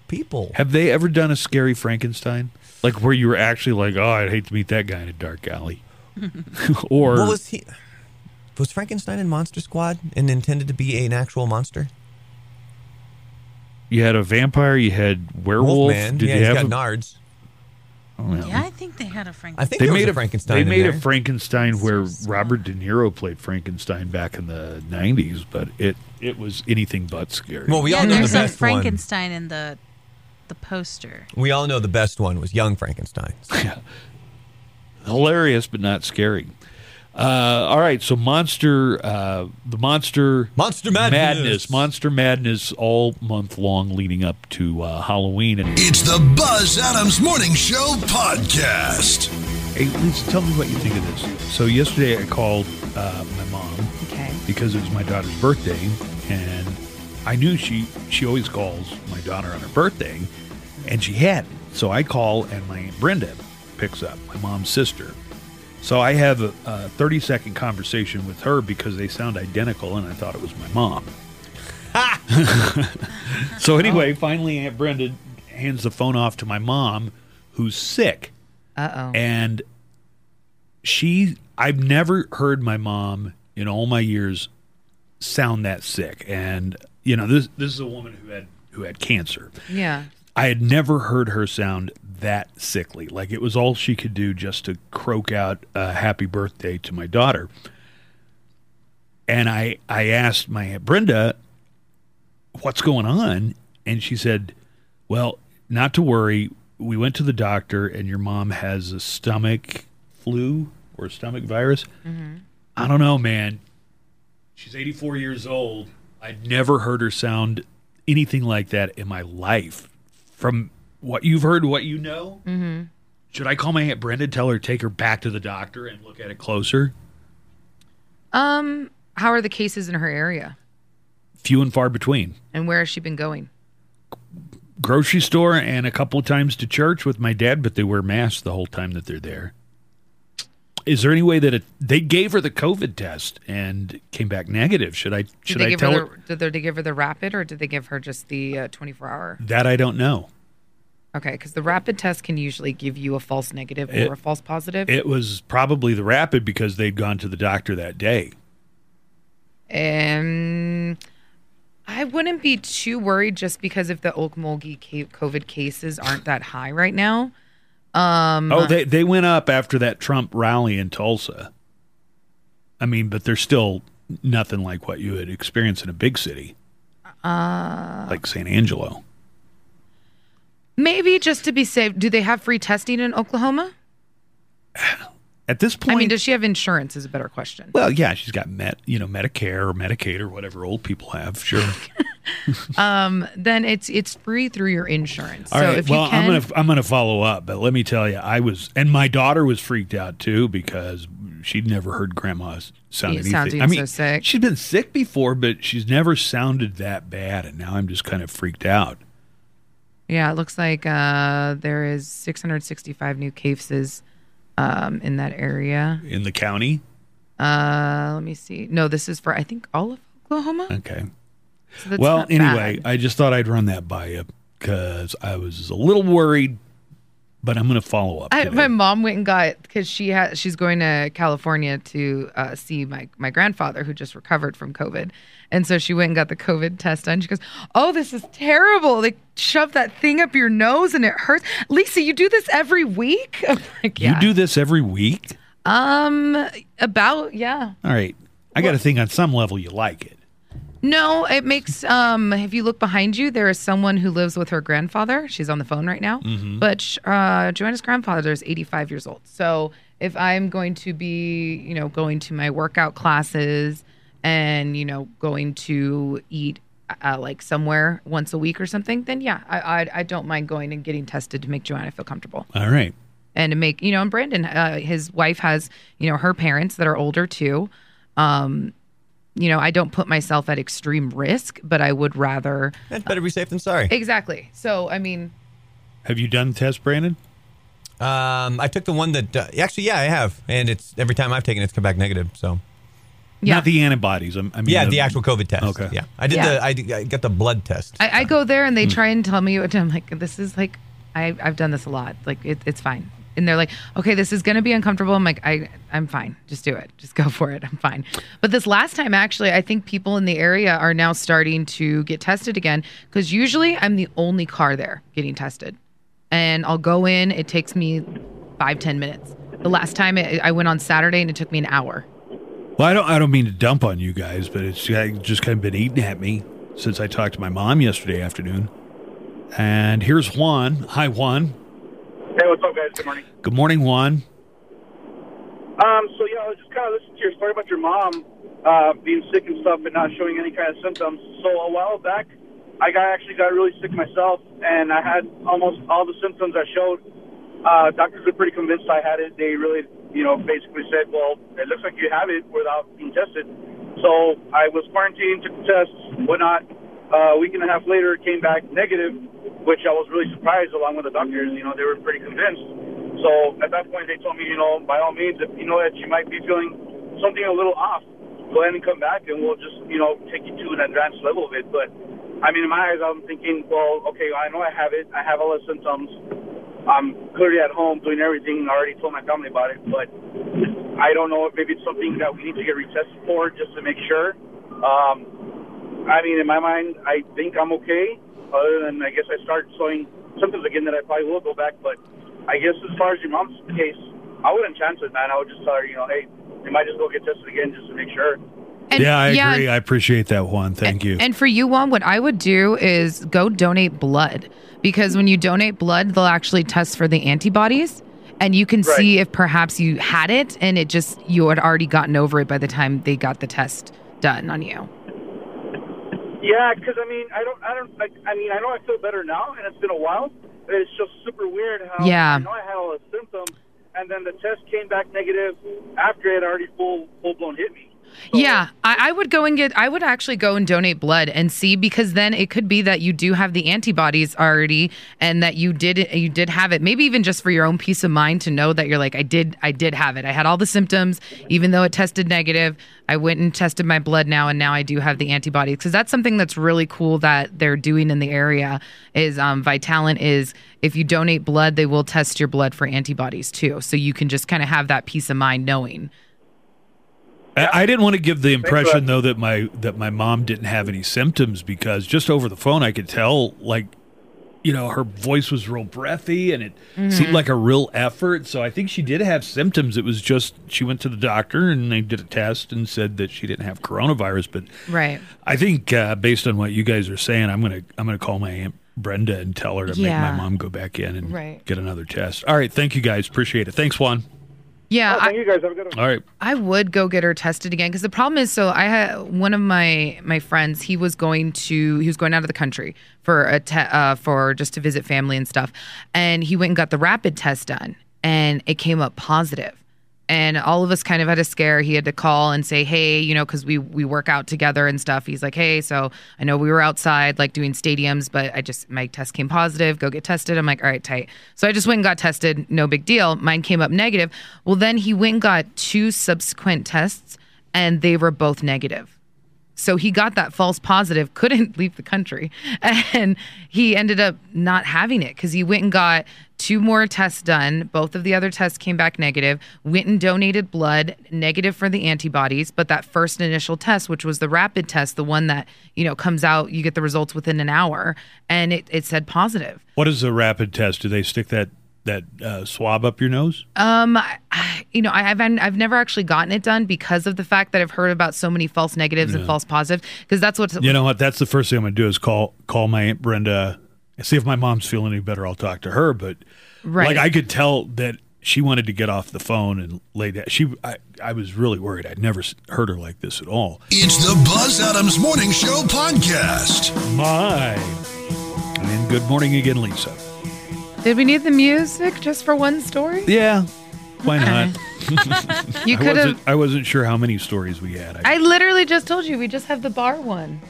people. Have they ever done a scary Frankenstein? Like where you were actually like, oh, I'd hate to meet that guy in a dark alley. or What was he? Was Frankenstein in Monster Squad and intended to be an actual monster? you had a vampire, you had werewolf. Wolfman. Did yeah, you he's have got a- nards. Oh, yeah, I think they had a I Frankenstein. think They made a a Frankenstein. They made there. a Frankenstein where small. Robert De Niro played Frankenstein back in the '90s, but it it was anything but scary. Well, we yeah, all know the there's a best one. Frankenstein in the the poster. We all know the best one was Young Frankenstein. Yeah, hilarious but not scary. Uh, all right, so monster, uh, the monster, Monster Madness. monster madness, all month long leading up to uh, Halloween. And It's the Buzz Adams Morning Show podcast. hey, Lisa, tell me what you think of this. So yesterday I called uh, my mom Okay. because it was my daughter's birthday, and I knew she she always calls my daughter on her birthday, and she hadn't. So I call, and my aunt Brenda picks up, my mom's sister. So I have a, a 30 second conversation with her because they sound identical, and I thought it was my mom. so anyway, finally, Aunt Brenda hands the phone off to my mom, who's sick Uh oh. and she i've never heard my mom in all my years sound that sick and you know this this is a woman who had who had cancer Yeah. i had never heard her sound that sickly. Like it was all she could do just to croak out a happy birthday to my daughter. And i i asked my aunt brenda what's going on? And she said well not to worry. We went to the doctor and your mom has a stomach flu or a stomach virus. Mm-hmm. I don't know man. She's 84 years old. I'd never heard her sound anything like that in my life from what you've heard what you know mm-hmm. should i call my aunt brenda tell her take her back to the doctor and look at it closer Um, how are the cases in her area? few and far between And where has she been going? grocery store and a couple of times to church with my dad, but they wear masks the whole time that they're there. Is there any way that it, they gave her the COVID test and came back negative? Should I should I tell her her, did they give her the rapid or did they give her just the uh, 24 hour? that? I don't know. Okay, because the rapid test can usually give you a false negative It- or a false positive. It was probably the rapid because they'd gone to the doctor that day. And I wouldn't be too worried just because if the Okmulgee COVID cases aren't that high right now. Um, Oh, they they went up after that Trump rally in Tulsa. I mean, but they're still nothing like what you would experience in a big city, uh, like San Angelo. Maybe just to be safe. Do they have free testing in Oklahoma? At this point, I mean, does she have insurance? Is a better question. Well, yeah, she's got Met, you know, Medicare or Medicaid or whatever old people have. Sure. um, Then it's it's free through your insurance. All so right. if Well, you can, I'm gonna I'm gonna follow up, but let me tell you, I was, and my daughter was freaked out too because she'd never heard Grandma sound anything. sounding I mean, so sick. she's been sick before, but she's never sounded that bad, and now I'm just kind of freaked out. Yeah, it looks like uh, there is 665 new cases um, in that area. In the county, Uh, let me see. No, this is for I think all of Oklahoma. okay. So well, anyway, bad. I just thought I'd run that by you because I was a little worried, but I'm going to follow up. I, my mom went and got because she has she's going to California to uh, see my my grandfather who just recovered from COVID, and so she went and got the COVID test done. She goes, "Oh, this is terrible! They shove that thing up your nose and it hurts." Lisa, you do this every week? Like, you do this every week. Um, about yeah. All right. I got to think on some level you like it. No, it makes um if you look behind you, there is someone who lives with her grandfather. She's on the phone right now. But uh Joanna's grandfather is 85 years old. So if I'm going to be, you know, going to my workout classes and, you know, going to eat uh, like somewhere once a week or something, then yeah, I, I I don't mind going and getting tested to make Joanna feel comfortable All right. and to make you know and brandon uh, his wife has you know her parents that are older too um you know i don't put myself at extreme risk but i would rather That's better be safe than sorry. exactly so i mean Have you done the test, Brandon? Um, I took the one that uh, actually, yeah, I have, and it's every time I've taken it, it's come back negative. So yeah Not the antibodies. I'm- I mean, yeah, the actual COVID test. Okay. Yeah, I did Yeah. the I, did- I got the blood test. I, I go there and they try and tell me what I'm like this is like I, i've done this a lot like it, it's fine and they're like okay this is going to be uncomfortable i'm like i i'm fine just do it just go for it i'm fine but this last time actually i think people in the area are now starting to get tested again because usually i'm the only car there getting tested and I'll go in. It takes me five ten minutes. The last time it, I went on Saturday, and it took me an hour. Well, I don't. I don't mean to dump on you guys, but it's just kind of been eating at me since I talked to my mom yesterday afternoon. And here's Juan. Hi, Juan. Hey, what's up, guys? Good morning. Good morning, Juan. Um, so yeah, I was just kind of listening to your story about your mom uh, being sick and stuff and not showing any kind of symptoms. So a while back, I got actually got really sick myself, and I had almost all the symptoms I showed. Uh, doctors were pretty convinced I had it. They really, you know, basically said, "Well, it looks like you have it without being tested." So I was quarantined, took the tests, whatnot. Uh, a week and a half later, it came back negative, which I was really surprised. Along with the doctors, you know, they were pretty convinced. So at that point, they told me, you know, by all means, if you know that you might be feeling something a little off, go ahead and come back, and we'll just, you know, take you to an advanced level of it. But I mean, in my eyes, I'm thinking, well, okay, I know I have it. I have all the symptoms. I'm clearly at home doing everything. I already told my family about it, but I don't know if maybe it's something that we need to get retested for just to make sure. Um, I mean, in my mind, I think I'm okay. Other than I guess I start showing symptoms again that I probably will go back. But I guess as far as your mom's case, I wouldn't chance it, man. I would just tell her, you know, hey, you might just go get tested again just to make sure. And, yeah, I agree. I appreciate that, Juan. Thank you. And for you, Juan, what I would do is go donate blood because when you donate blood, they'll actually test for the antibodies and you can Right. see if perhaps you had it and it just you had already gotten over it by the time they got the test done on you. Yeah, because I mean, I don't, I don't, like, I mean, I know I feel better now, and it's been a while. But it's just super weird how Yeah. I know I had all the symptoms, and then the test came back negative after it had already full, full blown hit me. So- Yeah, I, I would go and get. I would actually go and donate blood and see because then it could be that you do have the antibodies already, and that you did you did have it. Maybe even just for your own peace of mind to know that you're like, I did, I did have it. I had all the symptoms, even though it tested negative. I went and tested my blood now, and now I do have the antibodies because that's something that's really cool that they're doing in the area. Is um, is if you donate blood, they will test your blood for antibodies too, so you can just kind of have that peace of mind knowing. I, I didn't want to give the impression though that my that my mom didn't have any symptoms because just over the phone I could tell like you know her voice was real breathy and it seemed like a real effort. So I think she did have symptoms. It was just she went to the doctor and they did a test and said that she didn't have coronavirus. But Right. I think uh, based on what you guys are saying, I'm gonna I'm gonna call my aunt Brenda and tell her to Yeah. make my mom go back in and Right. get another test. All right, thank you guys, appreciate it. Thanks, Juan. Yeah, Oh, I, you guys. Have a good one. All right. I would go get her tested again because the problem is so I had one of my my friends he was going to he was going out of the country for a te- uh, for just to visit family and stuff and he went and got the rapid test done and it came up positive and all of us kind of had a scare. He had to call and say hey you know because we we work out together and stuff. He's like hey so i know we were outside like doing stadiums but i just my test came positive. Go get tested. I'm like all right tight. So i just went and got tested. No big deal. Mine came up negative. Well then he went and got two subsequent tests and they were both negative so he got that false positive, couldn't leave the country. And he ended up not having it because he went and got two more tests done. Both of the other tests came back negative, went and donated blood, negative for the antibodies. But that first initial test, which was the rapid test, the one that, you know, comes out, you get the results within an hour, and it, it said positive. What is a rapid test? Do they stick that that uh, swab up your nose? Um, I, I- you know, I, I've I've never actually gotten it done because of the fact that I've heard about so many false negatives and false positives. Because that's what's You know what? That's the first thing I'm going to do is call call my aunt Brenda. and See if my mom's feeling any better. I'll talk to her. But Right. like I could tell that she wanted to get off the phone and lay down. She, I, I was really worried. I'd never heard her like this at all. It's the Buzz Adams Morning Show podcast. My. And good morning again, Lisa. Did we need the music just for one story? Yeah. Why not? You I could have. wasn't, I wasn't sure how many stories we had. I, I literally just told you we just have the bar one.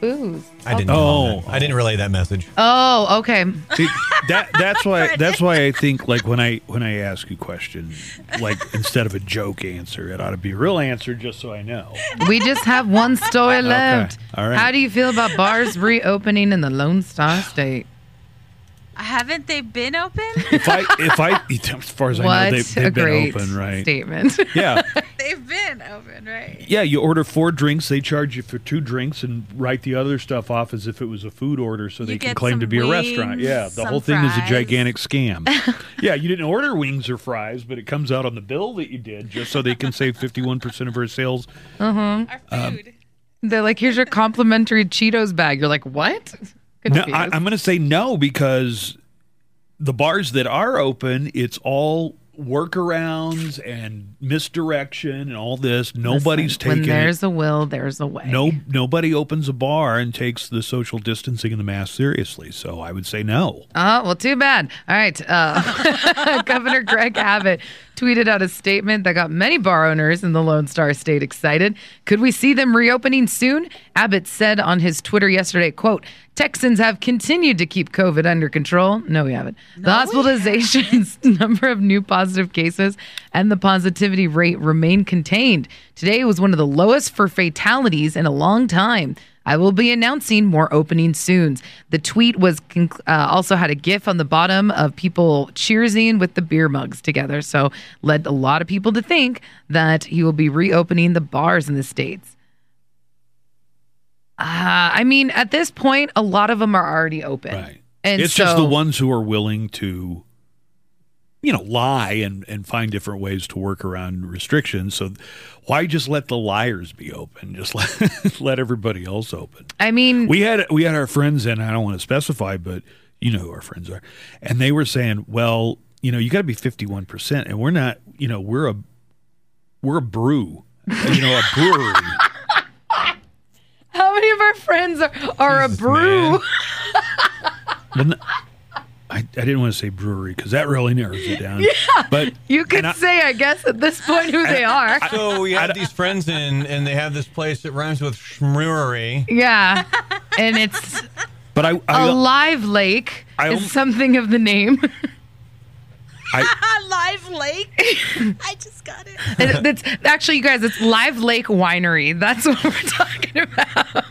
Booze. I didn't. Oh. Oh, I didn't relay that message. Oh, okay. See, that that's why that's why I think like when I when I ask a question, like instead of a joke answer, it ought to be a real answer just so I know. We just have one story left. all right. How do you feel about bars reopening in the Lone Star State? Haven't they been open? If I if I as far as I what know, they, a they've been great open, right? statement. Yeah. They've been open, right? Yeah, you order four drinks, they charge you for two drinks and write the other stuff off as if it was a food order so You they can claim to be a restaurant. Yeah, the whole thing is a gigantic scam. yeah, you didn't order wings or fries, but it comes out on the bill that you did just so they can save 51% of our sales. Our Um, food. They're like, here's your complimentary Cheetos bag. You're like, what? No, I, I'm going to say no because the bars that are open, it's all workarounds and misdirection and all this. Nobody's Listen, when taking it. there's a will, there's a way. No, nobody opens a bar and takes the social distancing and the mask seriously. So I would say no. Oh, well, too bad. All right. Uh, Governor Greg Abbott tweeted out a statement that got many bar owners in the Lone Star State excited. Could we see them reopening soon? Abbott said on his Twitter yesterday, quote, Texans have continued to keep COVID under control. No, we haven't. the hospitalizations, number of new positive cases, and the positivity rate remain contained. Today was one of the lowest for fatalities in a long time. I will be announcing more openings soon. The tweet was conc- uh, also had a GIF on the bottom of people cheersing with the beer mugs together. So led a lot of people to think that he will be reopening the bars in the states. Uh, I mean, at this point, a lot of them are already open. Right. And it's just the ones who are willing to, you know, lie and, and find different ways to work around restrictions. So why just let the liars be open? Just let let everybody else open. I mean, We had we had our friends and I don't want to specify, but you know who our friends are, and they were saying, "Well, you know, you got to be fifty one percent, and we're not. You know, we're a we're a brew, you know, a brewery." how many of our friends are, are a brew? man. Well, n- I, I didn't want to say brewery because that really narrows it down. Yeah. But You could I- say, I guess, at this point, who they are. So we have these friends in, and they have this place that rhymes with schmrewery. yeah. And it's but I a I, live lake I is something of the name. I, Live Lake. I just got it. It- it's actually, you guys, it's Live Lake Winery. That's what we're talking about.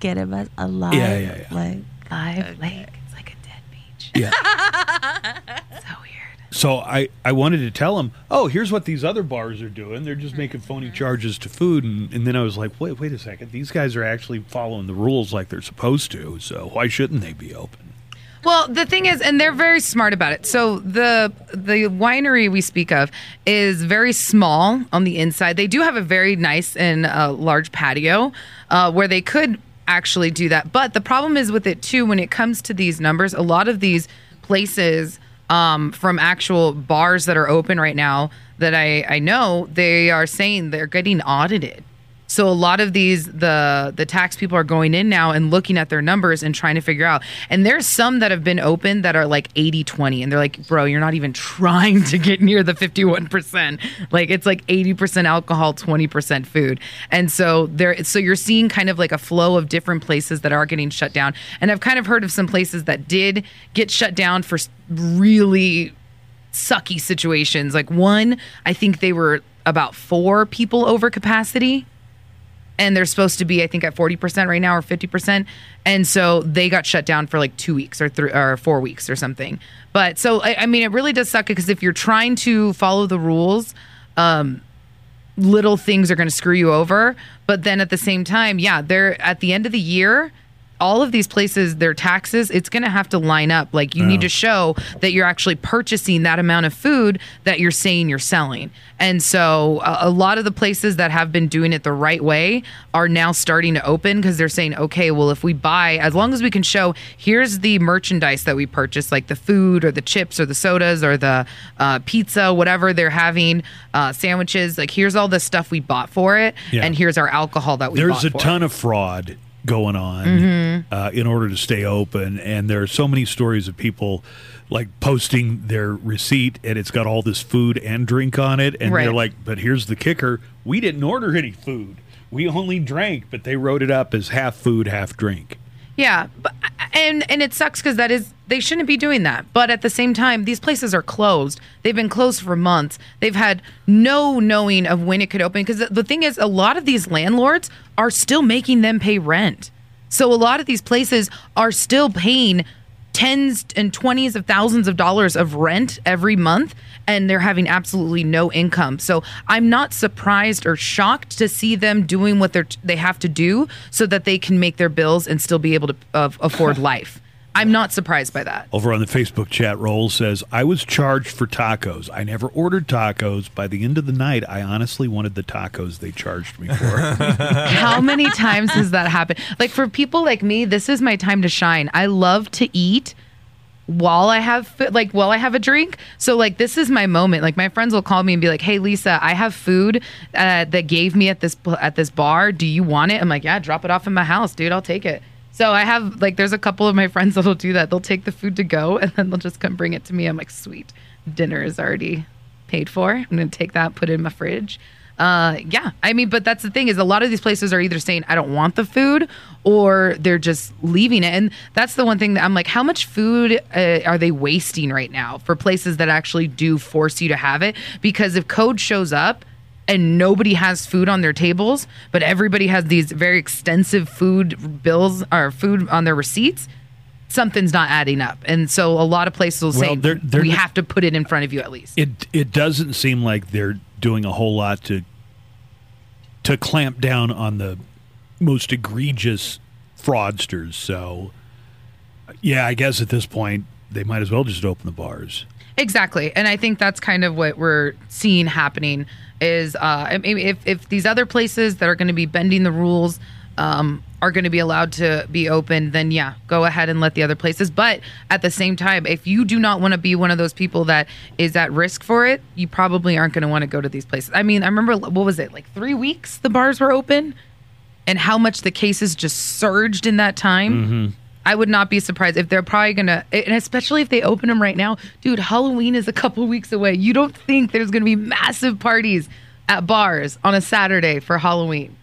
Get it, but a live Yeah, yeah, yeah. Lake. Live Lake. It's like a dead beach. Yeah. So weird. So I, I wanted to tell him, oh, here's what these other bars are doing. They're just making phony charges to food. And, and then I was like, wait, wait a second. These guys are actually following the rules like they're supposed to. So why shouldn't they be open? Well, the thing is, and they're very smart about it. So the the winery we speak of is very small on the inside. They do have a very nice and uh, large patio uh, where they could actually do that. But the problem is with it too. When it comes to these numbers, a lot of these places um, from actual bars that are open right now that I I know they are saying they're getting audited. So a lot of these the the tax people are going in now and looking at their numbers and trying to figure out. And there's some that have been open that are like 80-20 and they're like, "Bro, you're not even trying to get near the 51%." Like it's like 80% alcohol, 20% food. And so there so you're seeing kind of like a flow of different places that are getting shut down. And I've kind of heard of some places that did get shut down for really sucky situations. Like one, I think they were about 4 people over capacity and they're supposed to be, I think, at forty percent right now or fifty percent, and so they got shut down for like two weeks or three or four weeks or something. But so I, I mean, it really does suck because if you're trying to follow the rules, um, little things are going to screw you over. But then at the same time, yeah, they're at the end of the year. All of these places, their taxes, it's going to have to line up. Like you need to show that you're actually purchasing that amount of food that you're saying you're selling. And so a, a lot of the places that have been doing it the right way are now starting to open because they're saying, okay, well, if we buy, as long as we can show, here's the merchandise that we purchased, like the food or the chips or the sodas or the uh, pizza, whatever they're having, uh, sandwiches, like here's all the stuff we bought for it. Yeah. And here's our alcohol that we bought. There's a ton it. of fraud going on Mm-hmm. uh, in order to stay open, and there are so many stories of people like posting their receipt and it's got all this food and drink on it, and Right. they're like, "But here's the kicker: we didn't order any food. We only drank." But they wrote it up as half food, half drink. Yeah, but and and it sucks because that is they shouldn't be doing that. But at the same time, these places are closed. They've been closed for months. They've had no knowing of when it could open. Because the, the thing is, a lot of these landlords are still making them pay rent. So a lot of these places are still paying tens and twenties of thousands of dollars of rent every month and they're having absolutely no income. So I'm not surprised or shocked to see them doing what they're they have to do so that they can make their bills and still be able to uh, afford life. I'm not surprised by that. Over on the Facebook chat, Roll says, I was charged for tacos. I never ordered tacos. By the end of the night, I honestly wanted the tacos they charged me for. How many times has that happened? Like for people like me, this is my time to shine. I love to eat while I have like while I have a drink. So like this is my moment. Like my friends will call me and be like, "Hey Lisa, I have food uh, that gave me at this at this bar. Do you want it?" I'm like, "Yeah, drop it off in my house, dude. I'll take it." So I have like there's a couple of my friends that'll do that. They'll take the food to go and then they'll just come bring it to me. I'm like, "Sweet. Dinner is already paid for. I'm to take that, put it in my fridge." Uh, yeah, I mean, but that's the thing is a lot of these places are either saying I don't want the food or they're just leaving it, and that's the one thing that I'm like, how much food uh, are they wasting right now for places that actually do force you to have it? Because if code shows up and nobody has food on their tables, but everybody has these very extensive food bills or food on their receipts. Something's not adding up, and so a lot of places will say they're- they're we not- have to put it in front of you at least. it it doesn't seem like they're doing a whole lot to to clamp down on the most egregious fraudsters. So, yeah, I guess at this point they might as well just open the bars. Exactly, and I think that's kind of what we're seeing happening. Is uh, I mean, if if these other places that are going to be bending the rules um, are going to be allowed to be open, then yeah, go ahead and let the other places. But at the same time, if you do not want to be one of those people that is at risk for it, you probably aren't going to want to go to these places. I mean, I remember what was it like three weeks the bars were open, and how much the cases just surged in that time. I would not be surprised if they're probably gonna, and especially if they open them right now, dude. Halloween is a couple weeks away. You don't think there's gonna be massive parties at bars on a Saturday for Halloween?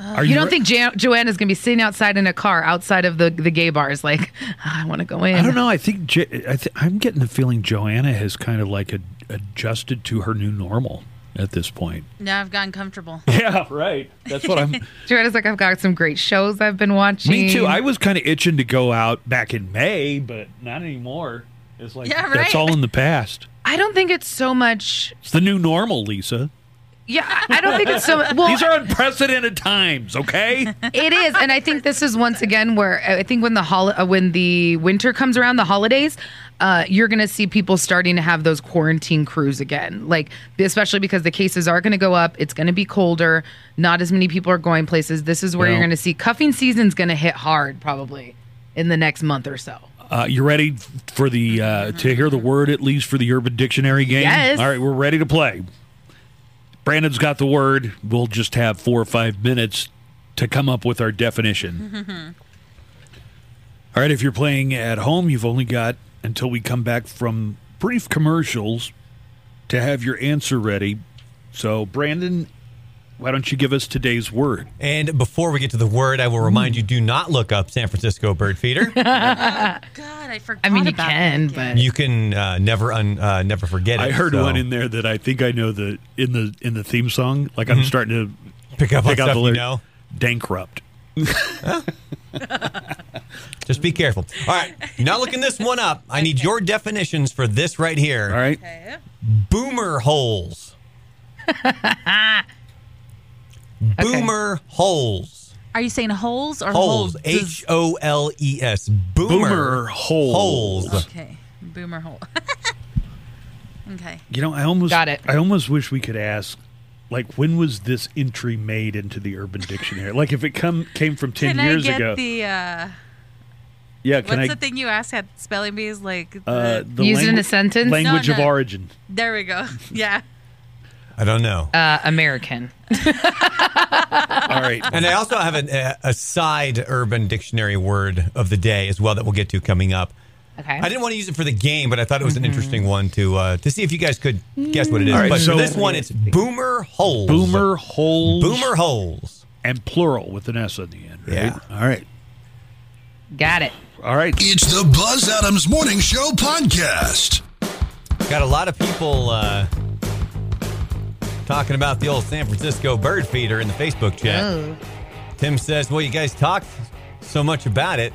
Are You, don't re- think jo- Joanna's gonna be sitting outside in a car outside of the the gay bars, like "Ah, I want to go in? I don't know. I think Jo- I th- I'm getting the feeling Joanna has kind of like a, adjusted to her new normal at this point. Now I've gotten comfortable. Yeah, right. That's what I'm. Joanna's like, I've got some great shows I've been watching. Me too. I was kind of itching to go out back in May, but not anymore. It's like Yeah, that's all in the past. I don't think it's so much. It's the new normal, Lisa. Yeah, I don't think it's so. Well, These are unprecedented times, okay? It is, and I think this is once again where I think when the hol- uh, when the winter comes around, the holidays, uh, you're going to see people starting to have those quarantine crews again. Like especially because the cases are going to go up. It's going to be colder. Not as many people are going places. This is where Well- you're going to see cuffing season's going to hit hard probably in the next month or so. Uh, you ready for the uh, to hear the word at least for the Urban Dictionary game? Yes. All right, we're ready to play. Brandon's got the word. We'll just have four or five minutes to come up with our definition. All right, if you're playing at home, you've only got until we come back from brief commercials to have your answer ready. So, Brandon, why don't you give us today's word? And before we get to the word, I will remind you: do not look up San Francisco bird feeder. God, I forgot. I mean, you about can, but you can uh, never un, uh, never forget it. I heard so one in there that I think I know the in the in the theme song. Like I'm starting to pick up on pick out stuff the you lyric. know. Dankrupt. Just be careful. All right, now looking this one up. I need your definitions for this right here. All right. Okay. Boomer holes. Boomer holes. Are you saying holes or Holes. holes? H O L E S. Boomer, Boomer holes. holes. Okay. Boomer hole. okay. You know, I almost Got it. I almost wish we could ask, like, when was this entry made into the Urban Dictionary? like, if it come came from ten Can years I get ago. the uh yeah, can what's I? the thing you asked at spelling bees like the, uh, the Use it in a sentence? Language No, of origin. There we go. Yeah. I don't know. uh, American. All right. And I also have an, a, a side Urban Dictionary word of the day as well that we'll get to coming up. Okay. I didn't want to use it for the game, but I thought it was an interesting one to uh, to see if you guys could guess what it is. All right, but so- for this one, it's boomer holes. Boomer holes. Boomer holes. and plural with an S on the end. Right? Yeah. All right. Got it. All right. It's the Buzz Adams Morning Show podcast. Got a lot of people uh, talking about the old San Francisco bird feeder in the Facebook chat. Oh. Tim says, "Well, you guys talked so much about it.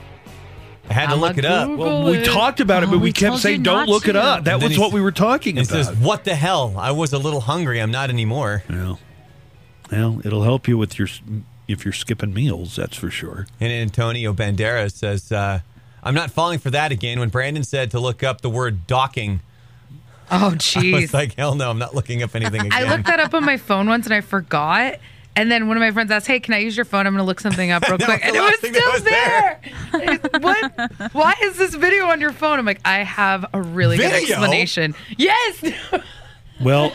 I had to I'm look it up. Well, we it. talked about it, Oh, but we, we kept saying, "Don't not look it up." That was what we were talking It about. says, "What the hell? I was a little hungry. I'm not anymore." well, well, it'll help you with your if you're skipping meals. That's for sure. And Antonio Banderas says, uh, "I'm not falling for that again." When Brandon said to look up the word docking, Oh, I was jeez. like, "Hell no, I'm not looking up anything again." I looked that up on my phone once and I forgot. And then one of my friends asked, "Hey, can I use your phone? I'm going to look something up real quick." And it was still was there. It's- what? Why is this video on your phone? I'm like, I have a really good explanation. Yes, Well,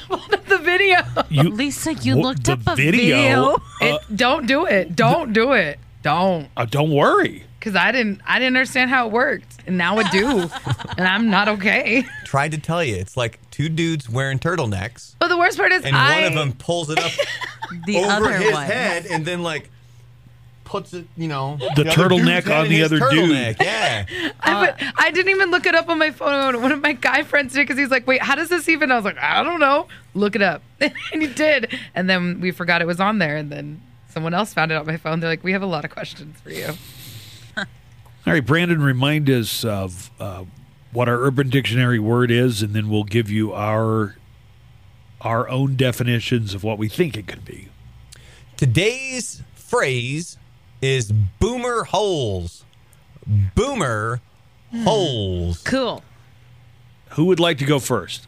the video. you Lisa, you What- looked the up a video? video. It, don't do it. Don't do it. Don't. uh, don't worry. Because I didn't. I didn't understand how it worked, and now I do, and I'm not okay. Tried to tell you, it's like two dudes wearing turtlenecks, But the worst part is, and I, one of them pulls it up The over other his one. head, and then like puts it, you know, The other dude's turtleneck on the his other dude. turtleneck. Yeah. I, I didn't even look it up on my phone. One of my guy friends did because he's like, "Wait, how does this even?" I was like, "I don't know. Look it up," and he did. And then we forgot it was on there, and then someone else found it on my phone. They're like, "We have a lot of questions for you." All right, Brandon, remind us of uh, what our Urban Dictionary word is, and then we'll give you our our own definitions of what we think it could be. Today's phrase is boomer holes. Boomer holes. Cool. Who would like to go first?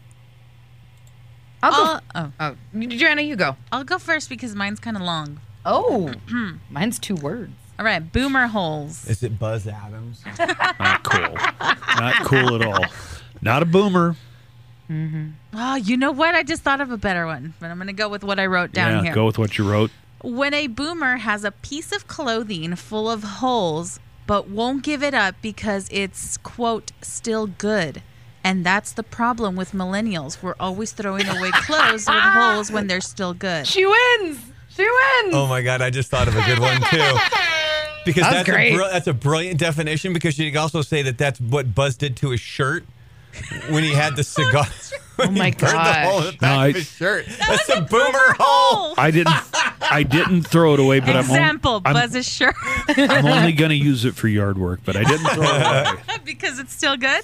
I'll go. I'll, oh, oh, Joanna, you go. I'll go first because mine's kind of long. Oh, mine's two words. All right, boomer holes. Is it Buzz Adams? Not cool. Not cool at all. Not a boomer. Mm-hmm. Oh, you know what? I just thought of a better one, but I'm going to go with what I wrote down yeah, here. go with what you wrote. When a boomer has a piece of clothing full of holes but won't give it up because it's, quote, still good. And that's the problem with millennials. We're always throwing away clothes with holes when they're still good. She wins. She wins. Oh my God, I just thought of a good one too. Because That was that's a great. bri- that's a brilliant definition. Because you could also say that that's what Buzz did to his shirt when he had the cigar. Oh my Burned the hole in the gosh. back No, I- of his shirt. That's a boomer hole. I didn't. I didn't throw it away, but I'm, Example, on- I'm, Buzz's shirt I'm only going to use it for yard work, but I didn't throw it away because it's still good.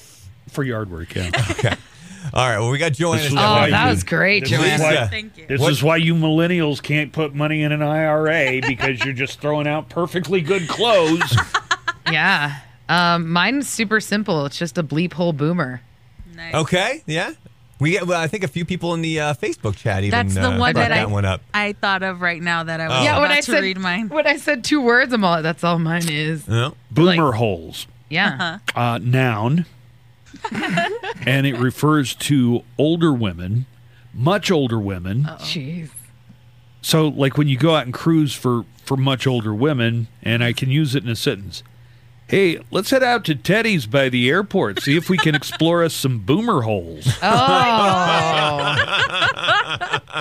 for yard work. Yeah. All right, well we got Joanna's This is Oh, that you- was great, this is Joanna. why- Thank you. This What- is why you millennials can't put money in an IRA because you're just throwing out perfectly good clothes. Yeah. Um, mine's super simple. It's just a bleep hole boomer. Nice. Okay, yeah. We get, well, I think a few people in the uh, Facebook chat even That's the uh, one brought that I one up. I thought of right now that I was Oh. Yeah, about when I to said read mine. when I said two words, I'm all that's all mine is. Yeah. Boomer holes. Yeah. uh, noun, and it refers to older women, much older women. Jeez. So, like when you go out and cruise for for much older women, and I can use it in a sentence. Hey, let's head out to Teddy's by the airport. See if we can explore us some boomer holes. Oh.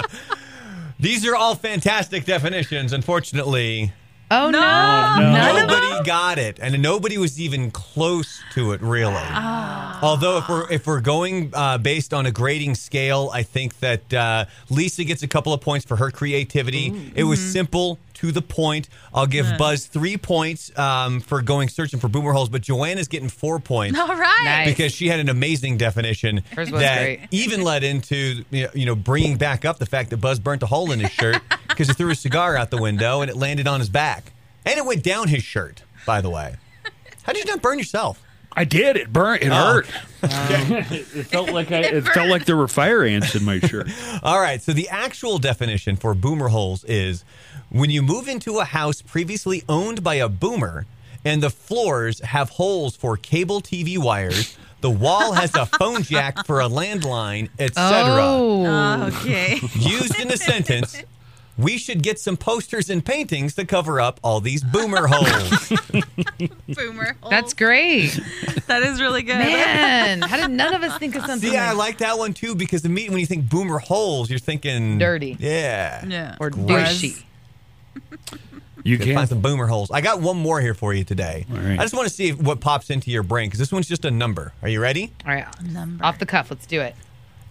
These are all fantastic definitions. Unfortunately, Oh no. No. None of them. nobody got it, and nobody was even close to it, really. Ah. Although, if we're if we're going uh, based on a grading scale, I think that uh, Lisa gets a couple of points for her creativity. It was simple to the point. I'll give Buzz three points um, for going searching for boomer holes, but Joanna's getting four points. All right. Nice. because she had an amazing definition Hers was that great. even led into you know bringing back up the fact that Buzz burnt a hole in his shirt because he threw a cigar out the window and it landed on his back and it went down his shirt. By the way, how did you not burn yourself? I did. It burnt. It Oh. hurt. it felt like I, it felt like there were fire ants in my shirt. All right, so the actual definition for boomer holes is when you move into a house previously owned by a boomer and the floors have holes for cable TV wires. The wall has a phone jack for a landline, etc. Oh. oh. okay. used in a sentence, we should get some posters and paintings to cover up all these boomer holes. Boomer. That's great. That is really good. Man, how did none of us think of something See, I like like that one too because immediately when you think boomer holes, you're thinking Dirty. Yeah. Yeah. or Gross. douchey? You can Find some boomer holes. I got one more here for you today. All right. I just want to see if, what pops into your brain because this one's just a number. Are you ready? All right. Number. Off the cuff, let's do it.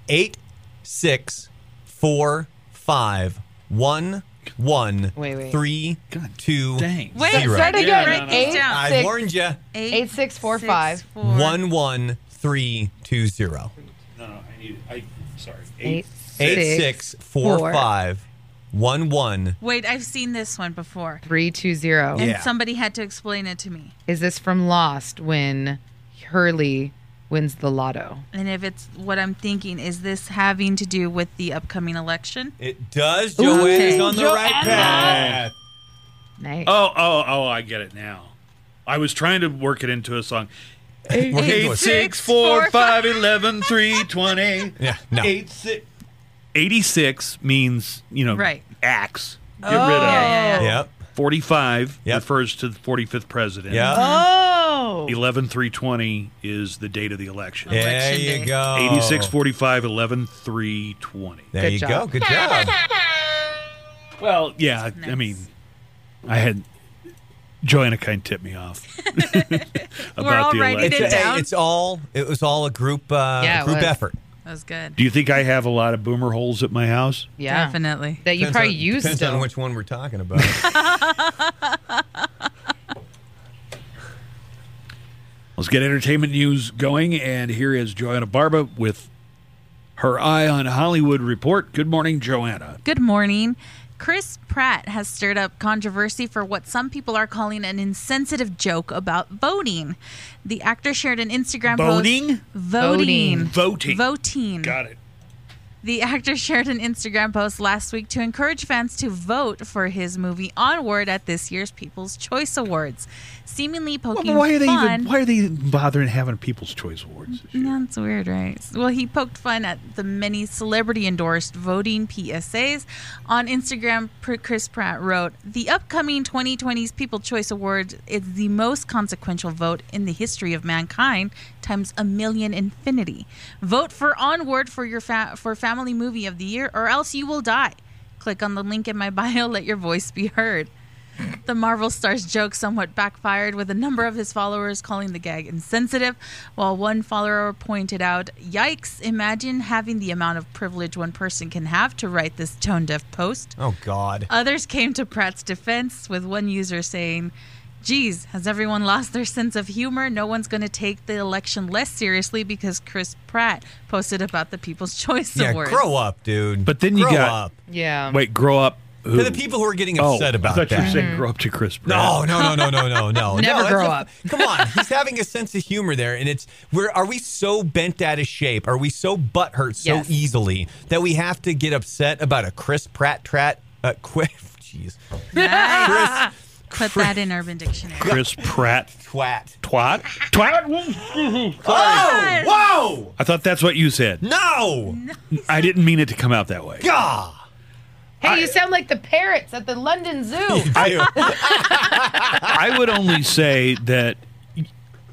Eight, six, four, five, one, one Wait, wait. three God two dang. Wait, zero. Start Yeah, again. write these Eight. I six- warned you. Eight, six, four, five. four. One one three two zero. No, no, I need. I sorry. eight, Eight six four four. five one one. Wait, I've seen this one before. three, two, zero. And Yeah. somebody had to explain it to me. Is this from Lost when Hurley wins the lotto? And if it's what I'm thinking, is this having to do with the upcoming election? It does. Ooh, Joanne's on the right path. Nice. Oh, oh, oh! I get it now. I was trying to work it into a song. We're getting to Eight a- six four five eleven three twenty. Yeah, no. Eight six. Eighty six means you know Right. axe. Get Oh. rid of. Oh. Yeah, yeah, yeah. Yep. Forty five Yep. refers to the forty fifth president. Yep. Oh. Eleven three twenty is the date of the election. There Election you day. go. 86 45 11 3 20. There Good you job. go. Good job. Well, yeah, I mean, I had Joanna kind of tipped me off about all the election. it It's, down. it's all. It was all a group. Uh, Yeah, it group effort. That was good. Do you think I have a lot of boomer holes at my house? Yeah. Definitely. That you Depends probably on, use Depends still. on which one we're talking about. Let's get entertainment news going. And here is Joanna Barba with her Eye on Hollywood report. Good morning, Joanna. Good morning. Chris Pratt has stirred up controversy for what some people are calling an insensitive joke about voting. The actor shared an Instagram Voting? post. Voting. Voting. Voting. Voting. Got it. The actor shared an Instagram post last week to encourage fans to vote for his movie Onward at this year's People's Choice Awards, seemingly poking why are they fun. even? Why are they bothering having People's Choice Awards? That's weird, right? Well, he poked fun at the many celebrity endorsed voting PSAs. On Instagram, Chris Pratt wrote The upcoming 2020's People's Choice Awards is the most consequential vote in the history of mankind, times a million infinity. Vote for Onward for your fa- for Family Movie of the Year, or else you will die. Click on the link in my bio, let your voice be heard. The Marvel star's joke somewhat backfired, with a number of his followers calling the gag insensitive, while one follower pointed out, Yikes, imagine having the amount of privilege one person can have to write this tone deaf post. oh God. Others came to Pratt's defense, with one user saying, Geez, has everyone lost their sense of humor? No one's going to take the election less seriously because Chris Pratt posted about the People's Choice Yeah, Awards. grow up, dude. But then you grow got- up. Yeah. Wait, grow up. Who? To the people who are getting oh, upset about I thought you were saying grow up to Chris Pratt. No, no, no, no, no, no, no. Never no, grow a- up. Come on, he's having a sense of humor there, and it's we're are we so bent out of shape? Are we so butthurt so Yes. easily that we have to get upset about a Chris Pratt trat? Uh, qu- jeez, Nice. Chris Put that in Urban Dictionary. Chris Pratt. twat. Twat? Twat? Oh, whoa! I thought that's what you said. No, I didn't mean it to come out that way. God. Hey, you sound like the parrots at the London Zoo. I would only say that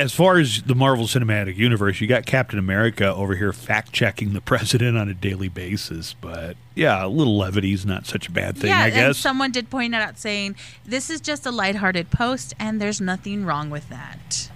as far as the Marvel Cinematic Universe, you got Captain America over here fact checking the president on a daily basis. But yeah, a little levity is not such a bad thing, yeah, I and guess. someone did point out saying this is just a lighthearted post, and there's nothing wrong with that.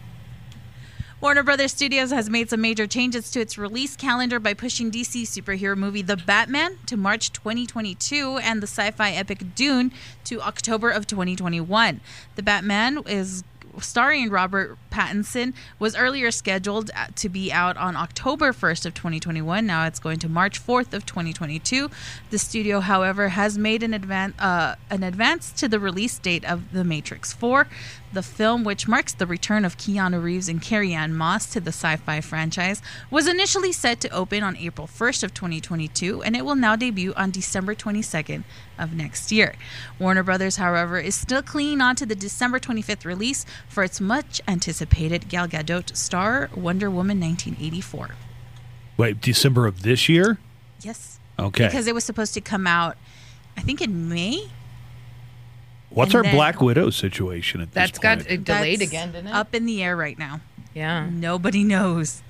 Warner Brothers Studios has made some major changes to its release calendar by pushing DC superhero movie The Batman to March 2022 and the sci-fi epic Dune to October of 2021. The Batman is starring Robert Pattinson was earlier scheduled to be out on October 1st of 2021. Now it's going to March 4th of 2022. The studio, however, has made an advance uh, an advance to the release date of The Matrix 4, the film which marks the return of Keanu Reeves and Carrie Ann Moss to the sci-fi franchise. Was initially set to open on April 1st of 2022, and it will now debut on December 22nd of next year. Warner Brothers, however, is still clinging on to the December 25th release for its much anticipated Gal Gadot star Wonder Woman 1984. Wait, December of this year? Yes. Okay. Because it was supposed to come out, I think, in May. What's and our then- Black Widow situation at That's this got point? it delayed That's again, didn't it? Up in the air right now. Yeah. Nobody knows.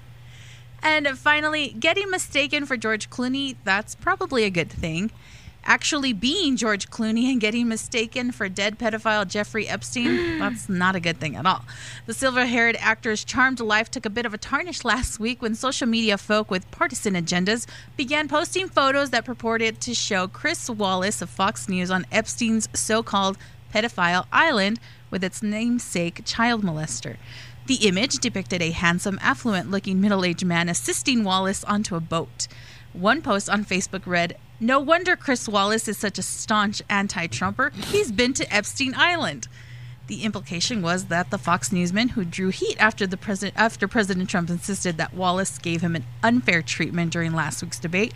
And finally, getting mistaken for George Clooney, that's probably a good thing. actually being George Clooney and getting mistaken for dead pedophile Jeffrey Epstein. That's not a good thing at all. The silver haired actor's charmed life took a bit of a tarnish last week when social media folk with partisan agendas began posting photos that purported to show Chris Wallace of Fox News on Epstein's so called pedophile island with its namesake child molester. The image depicted a handsome, affluent looking middle aged man assisting Wallace onto a boat. One post on Facebook read, No wonder Chris Wallace is such a staunch anti Trumper. He's been to Epstein Island. The implication was that the Fox newsman who drew heat after the president after President Trump insisted that Wallace gave him an unfair treatment during last week's debate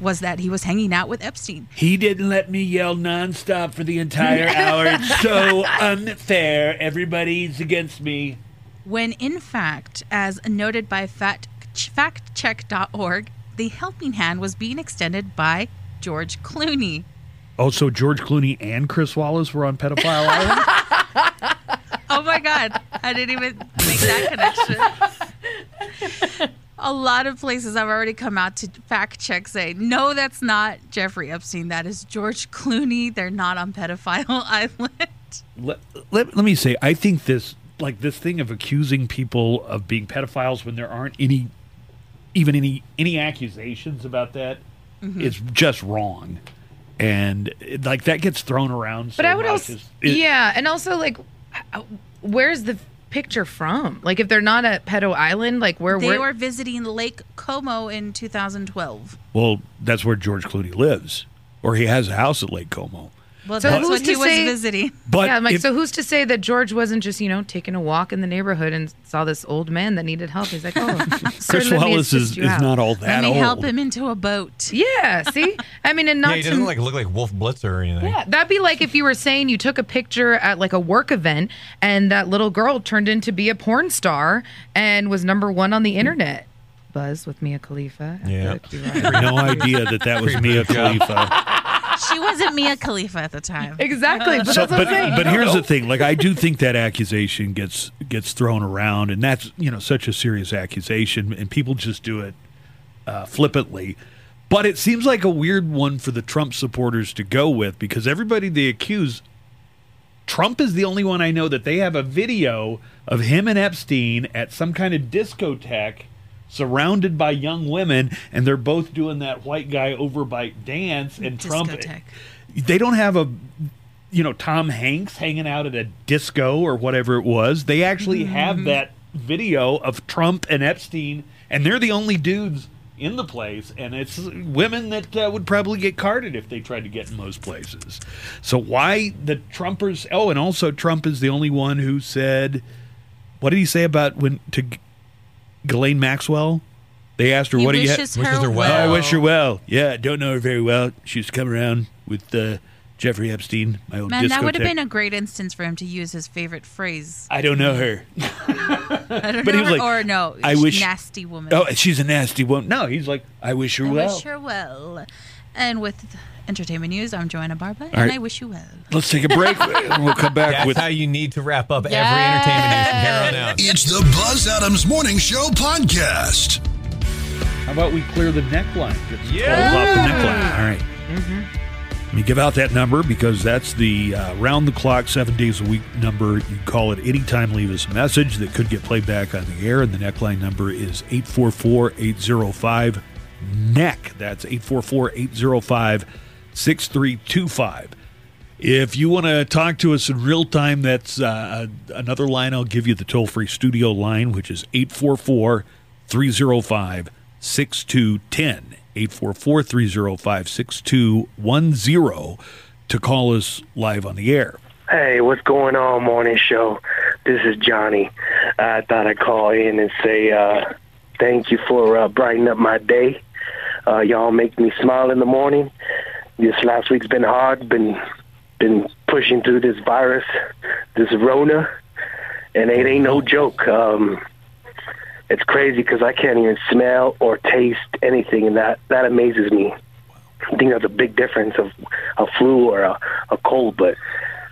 was that he was hanging out with Epstein. He didn't let me yell nonstop for the entire hour. It's so unfair. Everybody's against me. when in fact, as noted by fact, factcheck.org, the helping hand was being extended by George Clooney. Oh, so George Clooney and Chris Wallace were on Pedophile Island? Oh my God, I didn't even make that connection. A lot of places I've already come out to fact check say, no, that's not Jeffrey Epstein. That is George Clooney. They're not on Pedophile Island. let, let, let me say, I think this, like this thing of accusing people of being pedophiles when there aren't any, even any, any accusations about that that, is just wrong. And like that gets thrown around. But I would much also, as- it- yeah, and also like, where's the picture from? Like, if they're not at Pedo Island, like where They where- were visiting Lake Como in 2012. Well, that's where George Clooney lives, or he has a house at Lake Como. Well, So that's who's what he to was say- visiting. But yeah, I'm like, if- so who's to say that George wasn't just, you know, taking a walk in the neighborhood and saw this old man that needed help? He's like, oh, sir, Chris Wallace is, you is out. not all Let that me old. help him into a boat. Yeah, see? I mean, and not yeah, he to, doesn't like look like Wolf Blitzer or anything. Yeah, that'd be like if you were saying you took a picture at like a work event and that little girl turned into be a porn star and was number one on the internet. Buzz with Mia Khalifa. Yeah. the Q Ride. no idea that that was Mia Khalifa. She wasn't Mia Khalifa at the time. exactly. But So, but but here's the thing. Like I do think that accusation gets gets thrown around, and that's you know such a serious accusation, and people just do it uh, flippantly. But it seems like a weird one for the Trump supporters to go with because everybody they accuse. Trump is the only one I know that they have a video of him and Epstein at some kind of discotheque surrounded by young women and they're both doing that white guy overbite dance and Trump they don't have a you know Tom Hanks hanging out at a disco or whatever it was. They actually have that video of Trump and Epstein, and they're the only dudes in the place, and it's women that uh, would probably get carded if they tried to get in most places. So why the Trumpers? Oh, and also Trump is the only one who said, "What did he say about when to Ghislaine Maxwell?" They asked her, He "What do you?" wishes ha- her, Wishes her Oh, well. I wish her well. Yeah, don't know her very well. She used to come around with uh, Jeffrey Epstein, my old Man, that would have been a great instance for him to use his favorite phrase. I don't know her. I don't But he know was her, like, or no, I wish- nasty woman. Oh, she's a nasty woman. No, he's like, I wish her well. I well. wish her well. And with entertainment news, I'm Joanna Barba, and right. I wish you well. Let's take a break. and we'll come back That's with. how you need to wrap up Yes. every entertainment news from here on out. It's the Buzz Adams Morning Show podcast. How about we clear the neckline? Get some Yeah. clothes off the neckline. All right. Let me give out that number because that's the uh, round the clock, seven days a week number. You can call it anytime, leave us a message that could get played back on the air. And the neckline number is 844 805 NECK. That's 844 805 6325. If you want to talk to us in real time, that's uh, another line. I'll give you the toll free studio line, which is 844 305 6210. 844 305 6210 to call us live on the air. Hey, what's going on, morning show? This is Johnny. I thought I'd call in and say uh, thank you for uh, brightening up my day. Uh, y'all make me smile in the morning. This last week's been hard. Been been pushing through this virus, this Rona, and it ain't no joke. Um, it's crazy because I can't even smell or taste anything, and that that amazes me. I think that's a big difference of a flu or a, a cold, but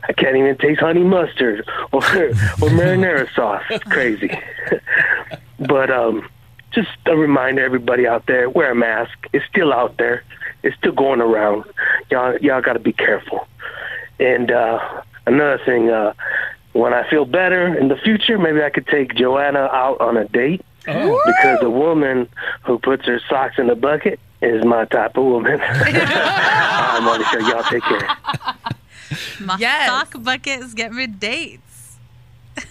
I can't even taste honey mustard or or marinara sauce. It's crazy. but um, just a reminder, everybody out there, wear a mask. It's still out there. it's still going around. Y'all, y'all got to be careful. And uh, another thing, uh, when I feel better in the future, maybe I could take Joanna out on a date because a woman who puts her socks in a bucket is my type of woman. I'm on the show. Y'all take care. My Yes. sock buckets get me dates.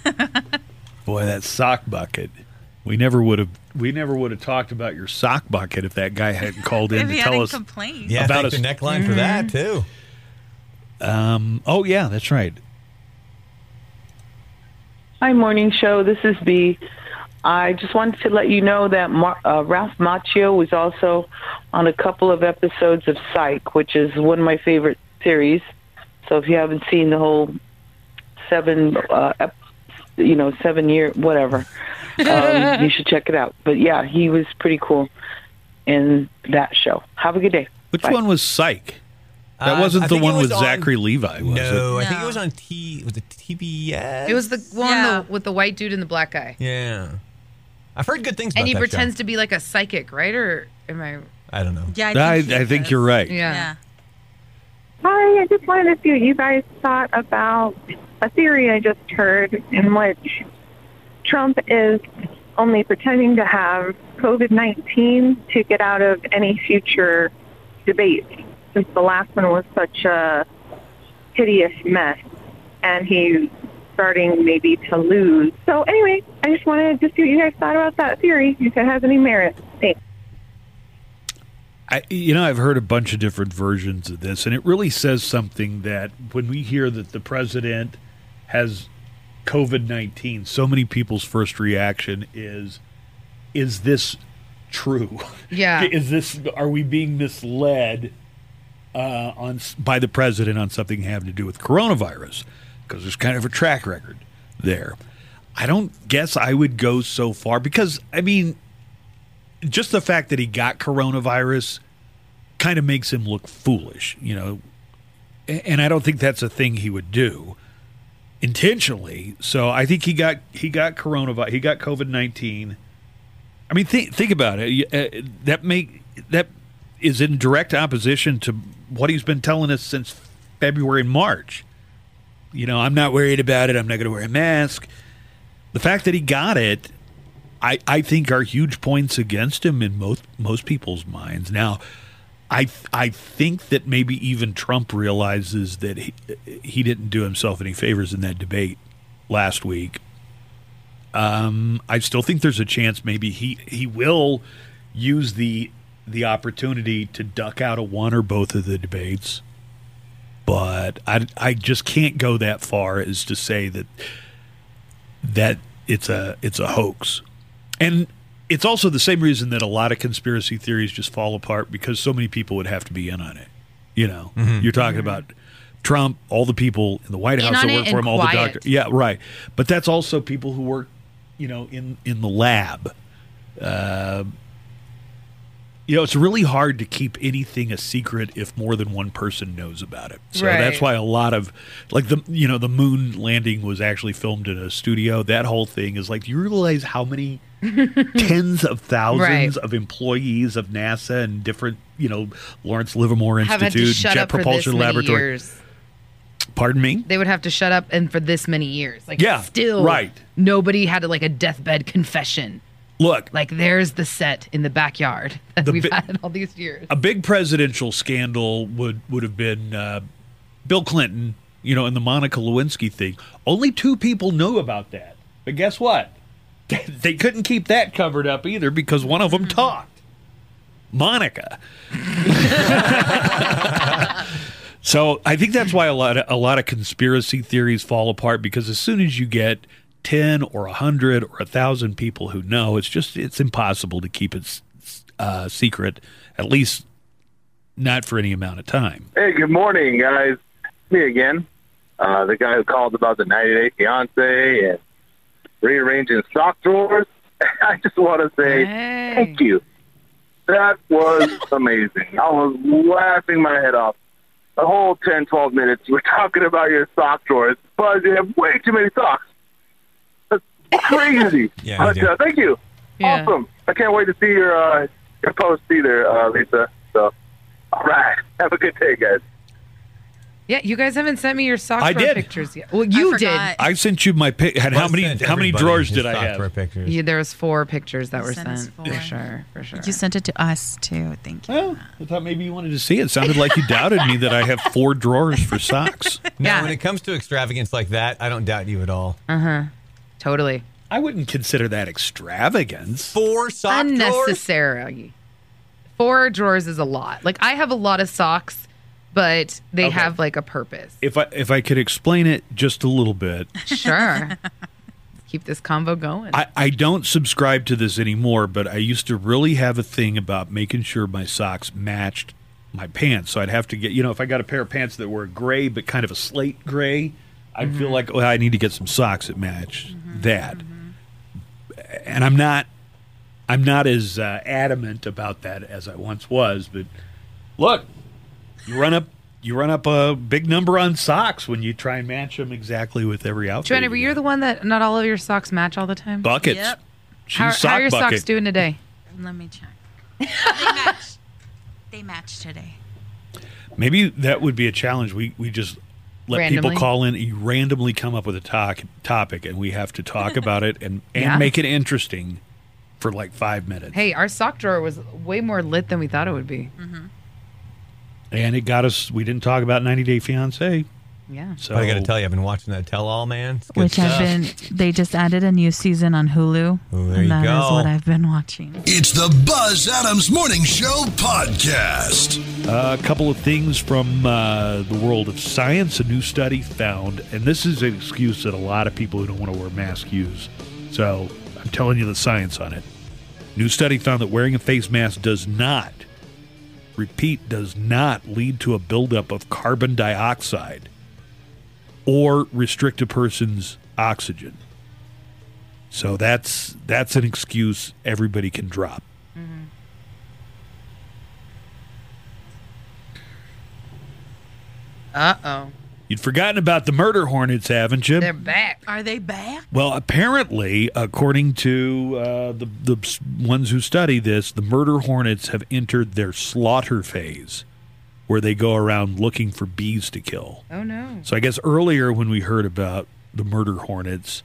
Boy, that sock bucket. We never would have. We never would have talked about your sock bucket if that guy hadn't called in to tell us. complained. Yeah, About thank us- the neckline for that too. Um. Oh yeah, that's right. Hi, morning show. This is B. I just wanted to let you know that Mar- uh, Ralph Macchio was also on a couple of episodes of Psych, which is one of my favorite series. So if you haven't seen the whole seven, uh, ep- you know, seven year whatever, um, you should check it out. But yeah, he was pretty cool in that show. Have a good day. Which Bye. one was Psych? That Uh, wasn't I the one was with on- Zachary Levi, was it? No, it? I think it was on T. Was it TBS? It was the one Yeah. the, with the white dude and the black guy. Yeah, I've heard good things. about And he that pretends show. to be like a psychic, right? Or am I? I don't know. Yeah, I, I think, he I think you're right. Yeah. Yeah. Hi, I just wanted to see what you guys thought about a theory I just heard in which Trump is only pretending to have COVID 19 to get out of any future debates, since the last one was such a hideous mess, and he's starting maybe to lose. So, anyway, I just wanted to see what you guys thought about that theory, if it has any merit. Thanks. I, you know, I've heard a bunch of different versions of this, and it really says something that when we hear that the president has COVID 19, so many people's first reaction is, is this true? Yeah. is this, are we being misled uh, on by the president on something having to do with coronavirus? Because there's kind of a track record there. I don't guess I would go so far because, I mean, just the fact that he got coronavirus kind of makes him look foolish, you know. And I don't think that's a thing he would do intentionally. So I think he got he got coronavirus. He got COVID nineteen. I mean, think think about it. Uh, That make that is in direct opposition to what he's been telling us since February and March. You know, I'm not worried about it. I'm not going to wear a mask. The fact that he got it I, I think are huge points against him in most most people's minds. Now, I I think that maybe even Trump realizes that he, he didn't do himself any favors in that debate last week. Um, I still think there's a chance maybe he he will use the the opportunity to duck out of one or both of the debates. But I I just can't go that far as to say that that it's a it's a hoax. And it's also the same reason that a lot of conspiracy theories just fall apart because so many people would have to be in on it. You know, you're talking about Trump, all the people in the White In House that work for and him, all the doctors. Yeah, right. But that's also people who work, you know, in in the lab. Uh, you know, it's really hard to keep anything a secret if more than one person knows about it. So that's why a lot of like the you know the moon landing was actually filmed in a studio. That whole thing is like, do you realize how many tens of thousands Right. of employees of NASA and different you know Lawrence Livermore Have had to Institute, Jet up for this Propulsion many Laboratory. years. Pardon me. They would have to shut up and for this many years. Like Yeah, still right. nobody had like a deathbed confession. Look, Like there's the set in the backyard that The we've had all these years. a big presidential scandal would would have been uh, Bill Clinton, you know, and the Monica Lewinsky thing. Only two people knew about that, but guess what? They couldn't keep that covered up either because one of them talked. Monica. so I think that's why a lot of a lot of conspiracy theories fall apart because as soon as you get ten or a hundred or a thousand people who know, it's just it's impossible to keep it s- s- uh, secret, at least not for any amount of time. Hey, good morning, guys. Me again. Uh, the guy who called about the 90 Day Fiance and rearranging sock drawers. I just want to say Hey. thank you. That was amazing. I was laughing my head off. The whole 10, 12 minutes, we're talking about your sock drawers, but you have way too many socks. That's crazy. Yeah, but, uh, thank you. Yeah. Awesome. I can't wait to see your uh, your post either, uh, Lisa. So, all right. Have a good day, guys. Yeah, you guys haven't sent me your sock I drawer did. pictures yet. Well, you did. I sent you my pic. And how many how many drawers did I software have? Pictures. Yeah, there was four pictures that were sent sent. For sure, for sure. You sent it to us too. Thank you. Well, I thought maybe you wanted to see it. It sounded like you doubted me that I have four drawers for socks. No, Yeah. when it comes to extravagance like that, I don't doubt you at all. Totally I wouldn't consider that extravagance. Four sock drawers. unnecessary. Four drawers is a lot. Like I have a lot of socks, but they Okay. have like a purpose. If I if I could explain it just a little bit, Sure. Keep this convo going. I, I don't subscribe to this anymore, but I used to really have a thing about making sure my socks matched my pants. So I'd have to get, you know, if I got a pair of pants that were gray but kind of a slate gray, I'd feel mm-hmm. like, well, I need to get some socks that match mm-hmm. that. Mm-hmm. And I'm not, I'm not as uh, adamant about that as I once was. But look, you run up, you run up a big number on socks when you try and match them exactly with every outfit. Joanna, you were got. you the one that not all of your socks match all the time? buckets? Yep. She's How, sock how are your bucket. socks doing today? Let me check. they match. They match today. Maybe that would be a challenge. We we just let Randomly? people call in. You randomly come up with a talk, topic, and we have to talk about it and and Yeah. make it interesting for like five minutes. Hey, our sock drawer was way more lit than we thought it would be. Mm-hmm. And it got us. We didn't talk about 90 Day Fiance. Yeah. So I got to tell you, I've been watching that Tell All Man. Which stuff. I've been. They just added a new season on Hulu. Oh, there and you that is go. what I've been watching. It's the Buzz Adams Morning Show podcast. a couple of things from uh, the world of science. A new study found, and this is an excuse that a lot of people who don't want to wear masks use. So I'm telling you the science on it. New study found that wearing a face mask does not, repeat, does not lead to a buildup of carbon dioxide or restrict a person's oxygen. So that's that's an excuse everybody can drop. Uh oh. You'd forgotten about the murder hornets, haven't you? They're back. Are they back? Well, apparently, according to uh, the the ones who study this, the murder hornets have entered their slaughter phase, where they go around looking for bees to kill. Oh no. So I guess earlier when we heard about the murder hornets,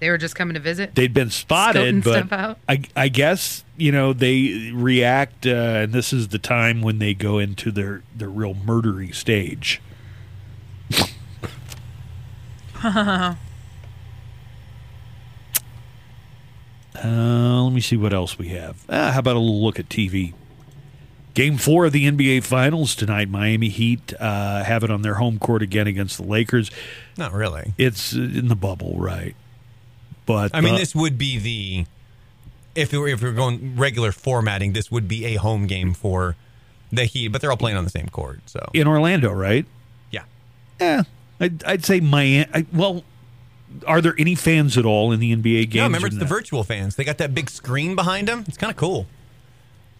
They were just coming to visit. they'd been spotted, Scouting but? I, I guess you know they react, uh, and this is the time when they go into their their real murdery stage. Uh, let me see what else we have. Uh, how about a little look at TV? Game four of the NBA Finals tonight. Miami Heat uh, have it on their home court again against the Lakers. Not really. It's uh, in the bubble, right? But I mean, uh, this would be the if it were, if we are going regular formatting, this would be a home game for the Heat, but they're all playing on the same court. So in Orlando, right? yeah, Yeah, I'd, I'd say Miami. I, well, are there any fans at all in the NBA games? no, remember it's the not? virtual fans. They got that big screen behind them. It's kind of cool.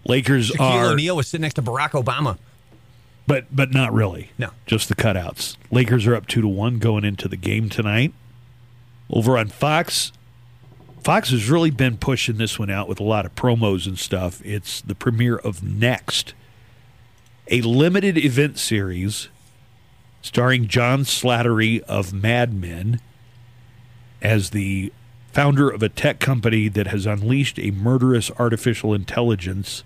Lakers Shaquille are, O'Neal was sitting next to Barack Obama. but but not really. No. just the cutouts. Lakers are up two to one going into the game tonight. Over on Fox, Fox has really been pushing this one out with a lot of promos and stuff. It's the premiere of Next, a limited event series starring John Slattery of Mad Men as the founder of a tech company that has unleashed a murderous artificial intelligence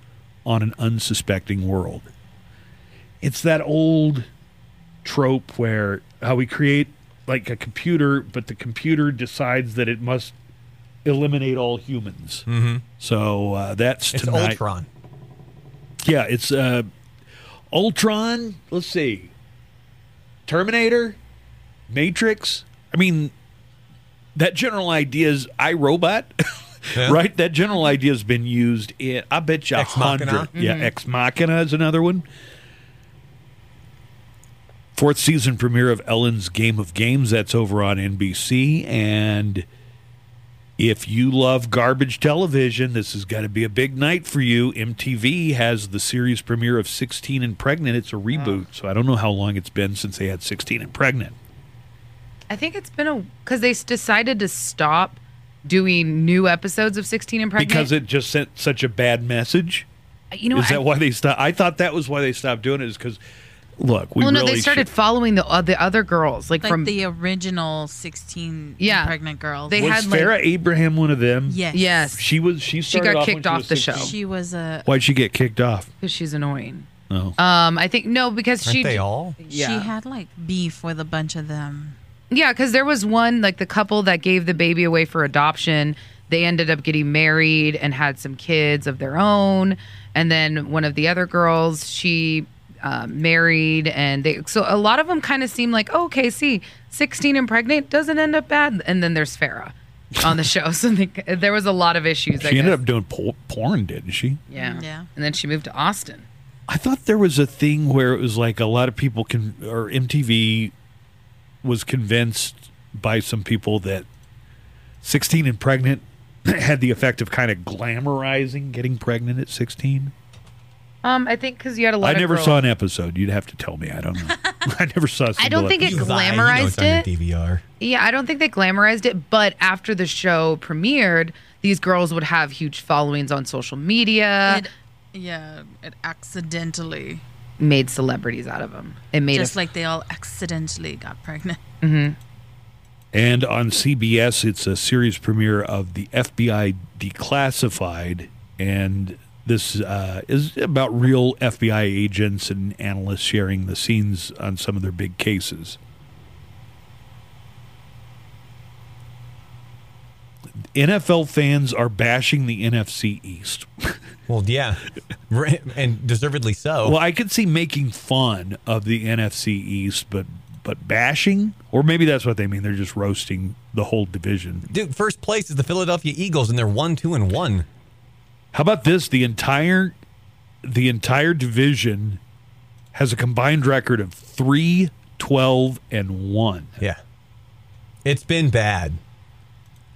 on an unsuspecting world. It's that old trope where how we create like a computer, but the computer decides that it must eliminate all humans. Mm-hmm. So uh, that's It's tonight. Ultron. Yeah, it's uh, Ultron. Let's see, Terminator, Matrix. I mean, that general idea is iRobot, Yeah. right? That general idea has been used in. I bet you a Ex Machina. hundred. Yeah, mm-hmm. Ex Machina is another one. Fourth season premiere of Ellen's Game of Games. That's over on NBC. And if you love garbage television, this is going to be a big night for you. MTV has the series premiere of 16 and Pregnant. It's a reboot. So I don't know how long it's been since they had 16 and Pregnant. I think it's been a because they decided to stop doing new episodes of 16 and Pregnant. Because it just sent such a bad message. You know, is I- that why they stopped? I thought that was why they stopped doing it. Is because look, we well, no, really they started should- following the uh, the other girls, like, Like from the original 16 Yeah. pregnant girls. They was had, like- Abraham one of them? Yes. yes, She was. She She got off kicked she off the 16. show. She was a. Why'd she get kicked off? because she's annoying. Oh, Um, I think no, because Aren't she they all? Yeah. She had like beef with a bunch of them. Yeah, because there was one like the couple that gave the baby away for adoption. They ended up getting married and had some kids of their own. And then one of the other girls, she uh, married, and they so a lot of them kind of seem like oh, okay, see, sixteen and pregnant doesn't end up bad. And then there's Farrah on the show, so they, there was a lot of issues. I she ended guess. up doing por- porn, didn't she? yeah, Yeah. and then she moved to Austin. I thought there was a thing where it was like a lot of people can or MTV was convinced by some people that 16 and pregnant had the effect of kind of glamorizing getting pregnant at 16. Um, I think because you had a lot. I of never girls- saw an episode. You'd have to tell me. I don't know. I never saw. I I don't think it glamorized it. DVR. Yeah, I don't think they glamorized it, but after the show premiered, these girls would have huge followings on social media, It, yeah, it accidentally, made celebrities out of them. It made just us like they all accidentally got pregnant. And on CBS, it's a series premiere of the FBI Declassified, and this uh, is about real FBI agents and analysts sharing the scenes on some of their big cases. NFL fans are bashing the NFC East. Well, yeah, and deservedly so. Well, I could see making fun of the NFC East, but but bashing, or maybe that's what they mean. They're just roasting the whole division. Dude, first place is the Philadelphia Eagles, and they're one, two, and one. How about this? The entire the entire division has a combined record of three, twelve, and 1. Yeah, it's been bad.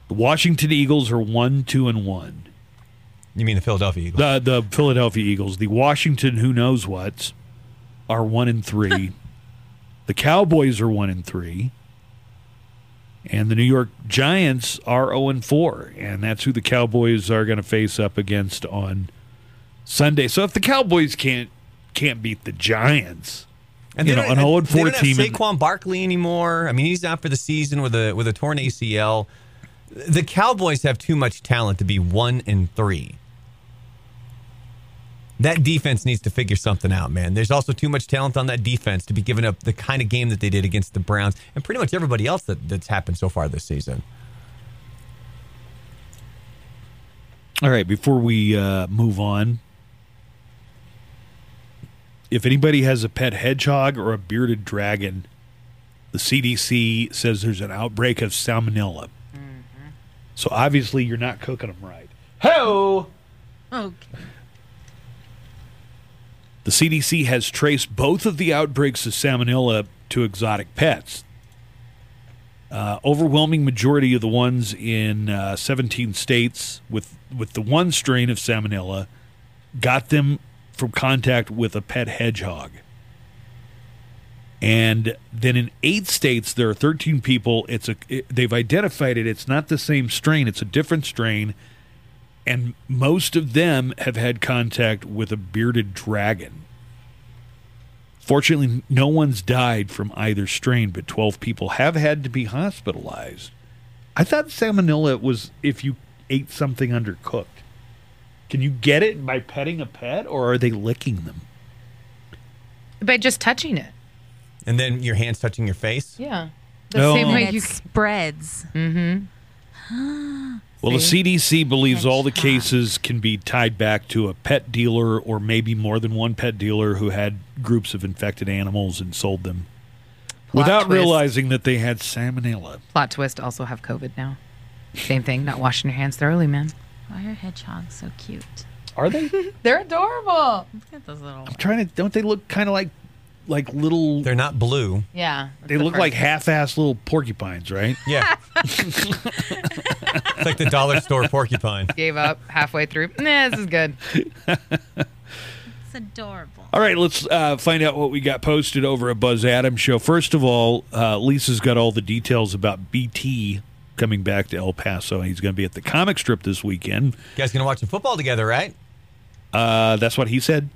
The Washington Eagles are 1 2 and 1. You mean the Philadelphia Eagles? The the Philadelphia Eagles, the Washington who knows what's are 1 and 3. the Cowboys are 1 and 3. And the New York Giants are 0 and 4, and that's who the Cowboys are going to face up against on Sunday. So if the Cowboys can't can't beat the Giants, And you they know, an 0 and 4 they 4 don't have team Saquon Barkley anymore. I mean, he's out for the season with a with a torn ACL. The Cowboys have too much talent to be one and three. That defense needs to figure something out, man. There's also too much talent on that defense to be giving up the kind of game that they did against the Browns and pretty much everybody else that, that's happened so far this season. All right, before we uh, move on, if anybody has a pet hedgehog or a bearded dragon, the CDC says there's an outbreak of salmonella. So obviously you're not cooking them right. Ho! Okay. The CDC has traced both of the outbreaks of salmonella to exotic pets. Uh, overwhelming majority of the ones in uh, 17 states with with the one strain of salmonella got them from contact with a pet hedgehog. And then in eight states, there are 13 people. It's a it- they've identified it. It's not the same strain. It's a different strain, and most of them have had contact with a bearded dragon. Fortunately, no one's died from either strain, but 12 people have had to be hospitalized. I thought salmonella was if you ate something undercooked. Can you get it by petting a pet, or are they licking them? by just touching it. And then your hands touching your face. Yeah, the No. same And way it you. spreads. Mm-hmm. Well, the CDC believes all the cases can be tied back to a pet dealer or maybe more than one pet dealer who had groups of infected animals and sold them Plot without twist. realizing that they had salmonella. Plot twist: also have COVID now. Same thing. Not washing your hands thoroughly, man. Why are hedgehogs so cute? Are they? They're adorable. Look at those little. I'm trying to. Don't they look kind of like like little? They're not blue. Yeah, They look like half-ass little porcupines, right? Yeah. it's like the dollar store porcupine. Gave up halfway through. Nah, this is good. It's adorable. All right, let's uh, find out what we got posted over at Buzz Adams Show. First of all, uh, Lisa's got all the details about BT coming back to El Paso. He's going to be at the comic strip this weekend. You guys gonna watch some football together, right? Uh, that's what he said.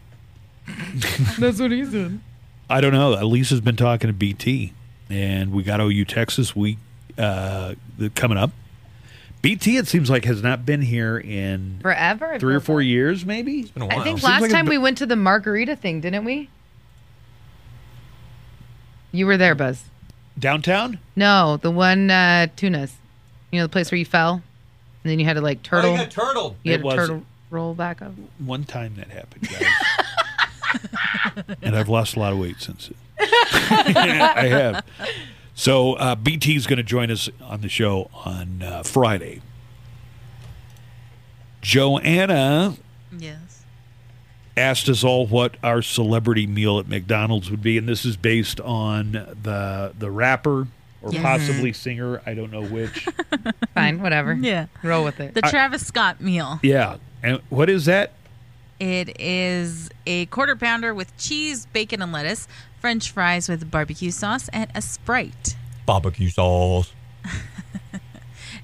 That's what he said. I don't know. Lisa's been talking to BT, and we got OU Texas week uh, coming up. BT, it seems like, has not been here in Forever. it three or four like. years, maybe. Been a I while. I think Seems last like time been- we went to the margarita thing, didn't we? You were there, Buzz. Downtown? No, the one uh, tunas. You know the place where you fell, and then you had to like turtle. Oh, you got turtled. you had It to was- turtle roll back up. One time that happened, guys. and I've lost a lot of weight since then. I have. So uh, BT is going to join us on the show on uh, Friday. Joanna Yes. asked us all what our celebrity meal at McDonald's would be, and this is based on the the rapper or Yes. possibly singer. I don't know which. Fine, whatever. Yeah. Roll with it. The Travis Scott meal. yeah, and what is that? It is a quarter pounder with cheese, bacon, and lettuce, French fries with barbecue sauce, and a Sprite. Barbecue sauce.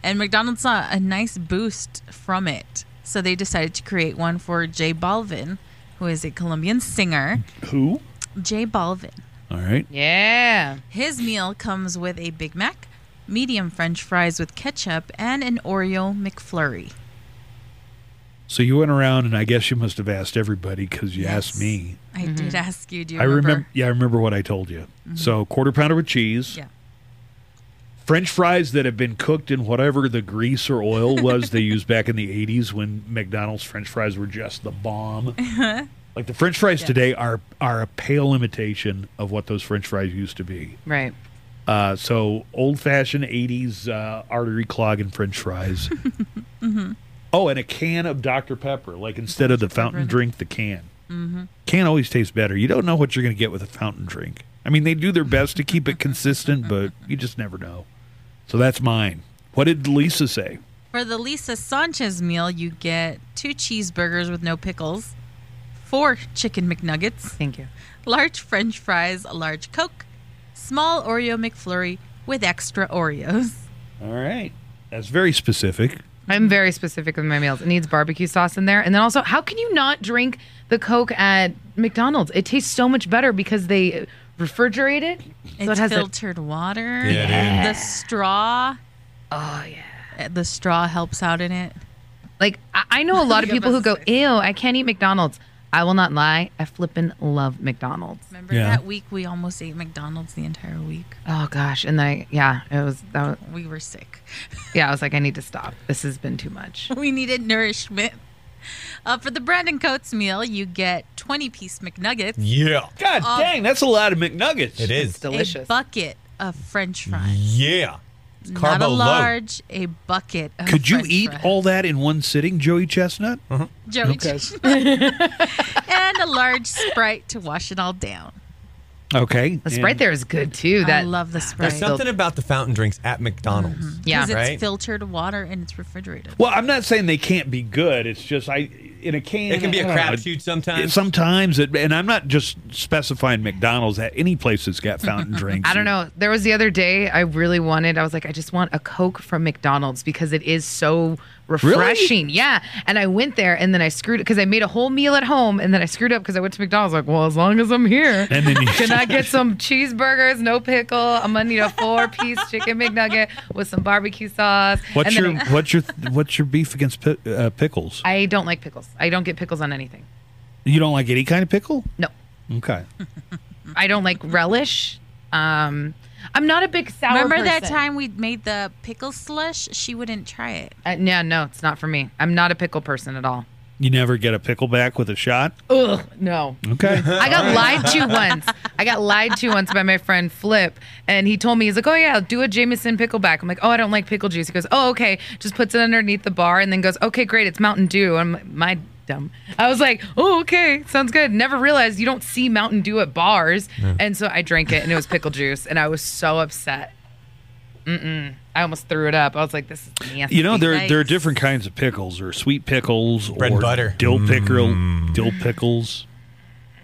And McDonald's saw a nice boost from it. So they decided to create one for J Balvin, who is a Colombian singer. Who? J Balvin. All right. yeah. His meal comes with a Big Mac, medium French fries with ketchup, and an Oreo McFlurry. So you went around, and I guess you must have asked everybody because you Yes. asked me. I did ask you. Do you I remember? remember. Yeah, I remember what I told you. So quarter pounder with cheese. Yeah. French fries that have been cooked in whatever the grease or oil was they used back in the 80s when McDonald's French fries were just the bomb. like the French fries today are are a pale imitation of what those French fries used to be. Right. Uh, so old fashioned 80s uh, artery clogging French fries. Oh, and a can of Dr. Pepper. Like instead of the fountain mm-hmm. drink, the can. Mm-hmm. Can always tastes better. You don't know what you're going to get with a fountain drink. I mean, they do their best to keep it consistent, but you just never know. So that's mine. What did Lisa say? For the Lisa Sanchez meal, you get two cheeseburgers with no pickles, four chicken McNuggets, Thank you. large French fries, a large Coke, small Oreo McFlurry with extra Oreos. All right. That's very specific. I'm very specific with my meals. It needs barbecue sauce in there. And then also, how can you not drink the Coke at McDonald's? It tastes so much better because they refrigerate it. So It's it has a, filtered water. Yeah, The straw, oh yeah. uh, the straw helps out in it. Like I, I know a lot of people who go, six. "Ew, I can't eat McDonald's." I will not lie. I flippin' love McDonald's. Remember Yeah. that week we almost ate McDonald's the entire week. Oh gosh, and then I, yeah, it was that. Was, We were sick. yeah, I was like, I need to stop. This has been too much. We needed nourishment. Uh, for the Brandon Coates meal, you get 20 piece McNuggets, Yeah. God dang, that's a lot of McNuggets. It is. It's delicious. a bucket of French fries. Yeah. It's Not carbo a low. large, a bucket of Could you French eat fries. all that in one sitting, Joey Chestnut? Uh-huh. Joey Okay. and a large Sprite to wash it all down. Okay. The Sprite And- there is good too. That I love the Sprite. There's something about the fountain drinks at McDonald's. Mm-hmm. yeah. Because it's Right? filtered water and it's refrigerated. Well, I'm not saying they can't be good. It's just I in a can. It can be a don't crapshoot sometimes. Sometimes, it, and I'm not just specifying McDonald's. At any place that's got fountain drinks. I don't know. There was the other day I really wanted. I was like, I just want a Coke from McDonald's because it is so refreshing. Yeah. And I went there and then I screwed it because I made a whole meal at home and then I screwed up because I went to McDonald's. Like, well, as long as I'm here, And then you, can I get some cheeseburgers, no pickle? I'm gonna need a four piece chicken McNugget with some barbecue sauce. what's your what's your what's your beef against pi- uh, pickles? I don't like pickles. I don't get pickles on anything. You don't like any kind of pickle? No. Okay. I don't like relish. Um, I'm not a big sour. Remember that time we made the pickle slush? She wouldn't try it. Uh, yeah, no, it's not for me. I'm not a pickle person at all. You never get a pickle back with a shot? Ugh, no. Okay. I got lied to once. I got lied to once by my friend Flip, and he told me he's like, "Oh yeah, do a Jameson pickleback." I'm like, "Oh, I don't like pickle juice." He goes, "Oh, okay." Just puts it underneath the bar, and then goes, "Okay, great, it's Mountain Dew." I'm like, my dumb. I was like, "Oh, okay, sounds good." Never realized you don't see Mountain Dew at bars, and so I drank it, and it was pickle juice, and I was so upset. Mm-mm. I almost threw it up. I was like, "This is nasty." You know there there are different kinds of pickles, or sweet pickles, Bread or and butter. dill mm. pickle, dill pickles,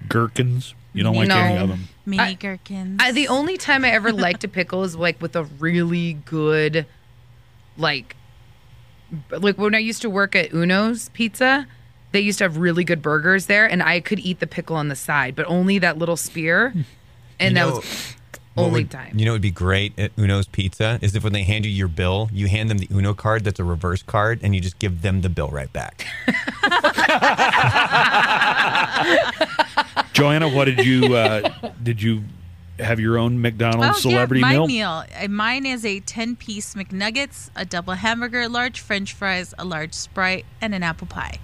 gherkins. You don't like any of them. Mini I- gherkins. I, the only time I ever liked a pickle is like with a really good, like, like when I used to work at Uno's Pizza, they used to have really good burgers there, and I could eat the pickle on the side, but only that little spear, and You that know, was only would- time. You know, it would be great at Uno's Pizza is if when they hand you your bill, you hand them the Uno card that's a reverse card, and you just give them the bill right back. Joanna, what did you uh, did you have your own McDonald's celebrity Oh, yeah, my meal? meal. Uh, Mine is a 10 piece McNuggets, a double hamburger, large french fries, a large Sprite, and an apple pie.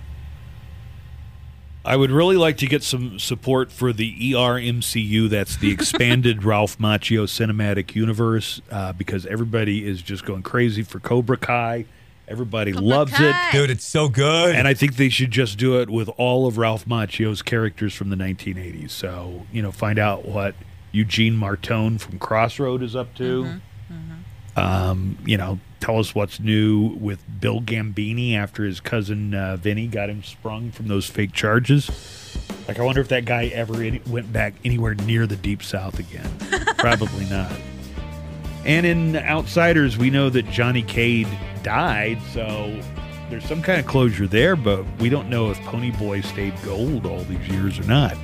I would really like to get some support for the ERMCU. That's the expanded Ralph Macchio cinematic universe uh, because everybody is just going crazy for Cobra Kai. Everybody loves it. Dude, it's so good. And I think they should just do it with all of Ralph Macchio's characters from the 1980s. So, you know, find out what Eugene Martone from Crossroad is up to. Um, you know, tell us what's new with Bill Gambini after his cousin uh, Vinny got him sprung from those fake charges. Like, I wonder if that guy ever went back anywhere near the Deep South again. Probably not. And in Outsiders, we know that Johnny Cade died, so there's some kind of closure there, but we don't know if Ponyboy stayed gold all these years or not.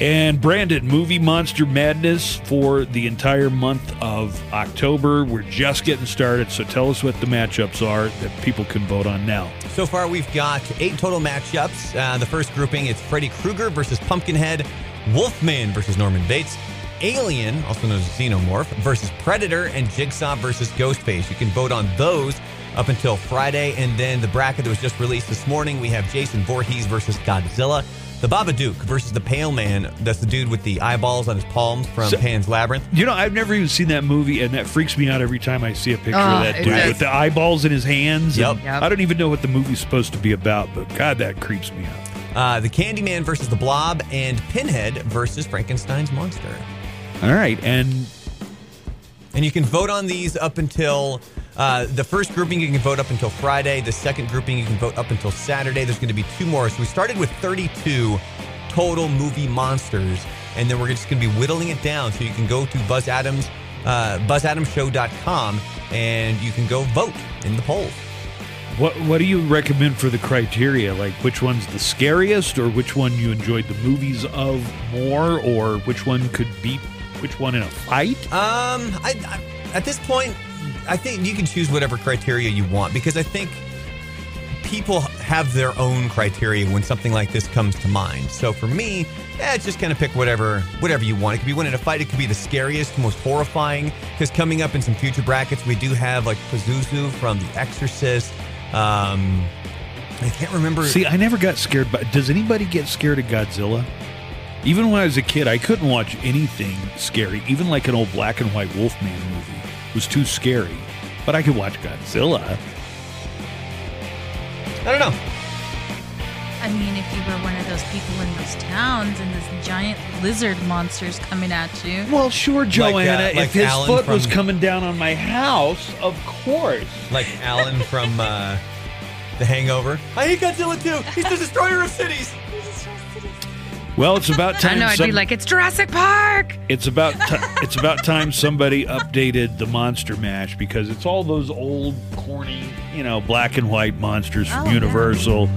And Brandon, movie Monster Madness for the entire month of October. We're just getting started, so tell us what the matchups are that people can vote on now. So far, we've got eight total matchups. Uh, the first grouping is Freddy Krueger versus Pumpkinhead, Wolfman versus Norman Bates, Alien, also known as Xenomorph, versus Predator, and Jigsaw versus Ghostface. You can vote on those up until Friday. And then the bracket that was just released this morning, we have Jason Voorhees versus Godzilla. The Babadook versus the Pale Man. That's the dude with the eyeballs on his palms from So- Pan's Labyrinth. You know, I've never even seen that movie, and that freaks me out every time I see a picture Oh, of that dude does. with the eyeballs in his hands. Yep. Yep. I don't even know what the movie's supposed to be about, but God, that creeps me out. Uh, the Candyman versus the Blob, and Pinhead versus Frankenstein's monster. All right, and And you can vote on these up until uh, the first grouping, you can vote up until Friday. The second grouping, you can vote up until Saturday. There's going to be two more. So we started with 32 total movie monsters, and then we're just going to be whittling it down. So you can go to Buzz Adams, uh, and you can go vote in the polls. What what do you recommend for the criteria? Like which one's the scariest, or which one you enjoyed the movies of more, or which one could beat which one in a fight? Um, I, I at this point, I think you can choose whatever criteria you want because I think people have their own criteria when something like this comes to mind. So for me, yeah, it's just kind of pick whatever whatever you want. It could be one in a fight. It could be the scariest, most horrifying. Because coming up in some future brackets, we do have like Pazuzu from The Exorcist. Um, I can't remember. See, I never got scared. But does anybody get scared of Godzilla? Even when I was a kid, I couldn't watch anything scary. Even like an old black and white Wolfman movie was too scary. But I could watch Godzilla. I don't know. I mean, if you were one of those people in those towns and this giant lizard monster's coming at you. Well, sure, Joanna. uh, like if his Alan foot was coming down on my house, of course. Like Alan from uh, The Hangover. I hate Godzilla too. He's the destroyer of cities. Well, it's about time. I know. I'd some- be like, it's Jurassic Park. It's about ti it's about time somebody updated the Monster Mash because it's all those old corny, you know, black and white monsters from Oh, yeah. Universal.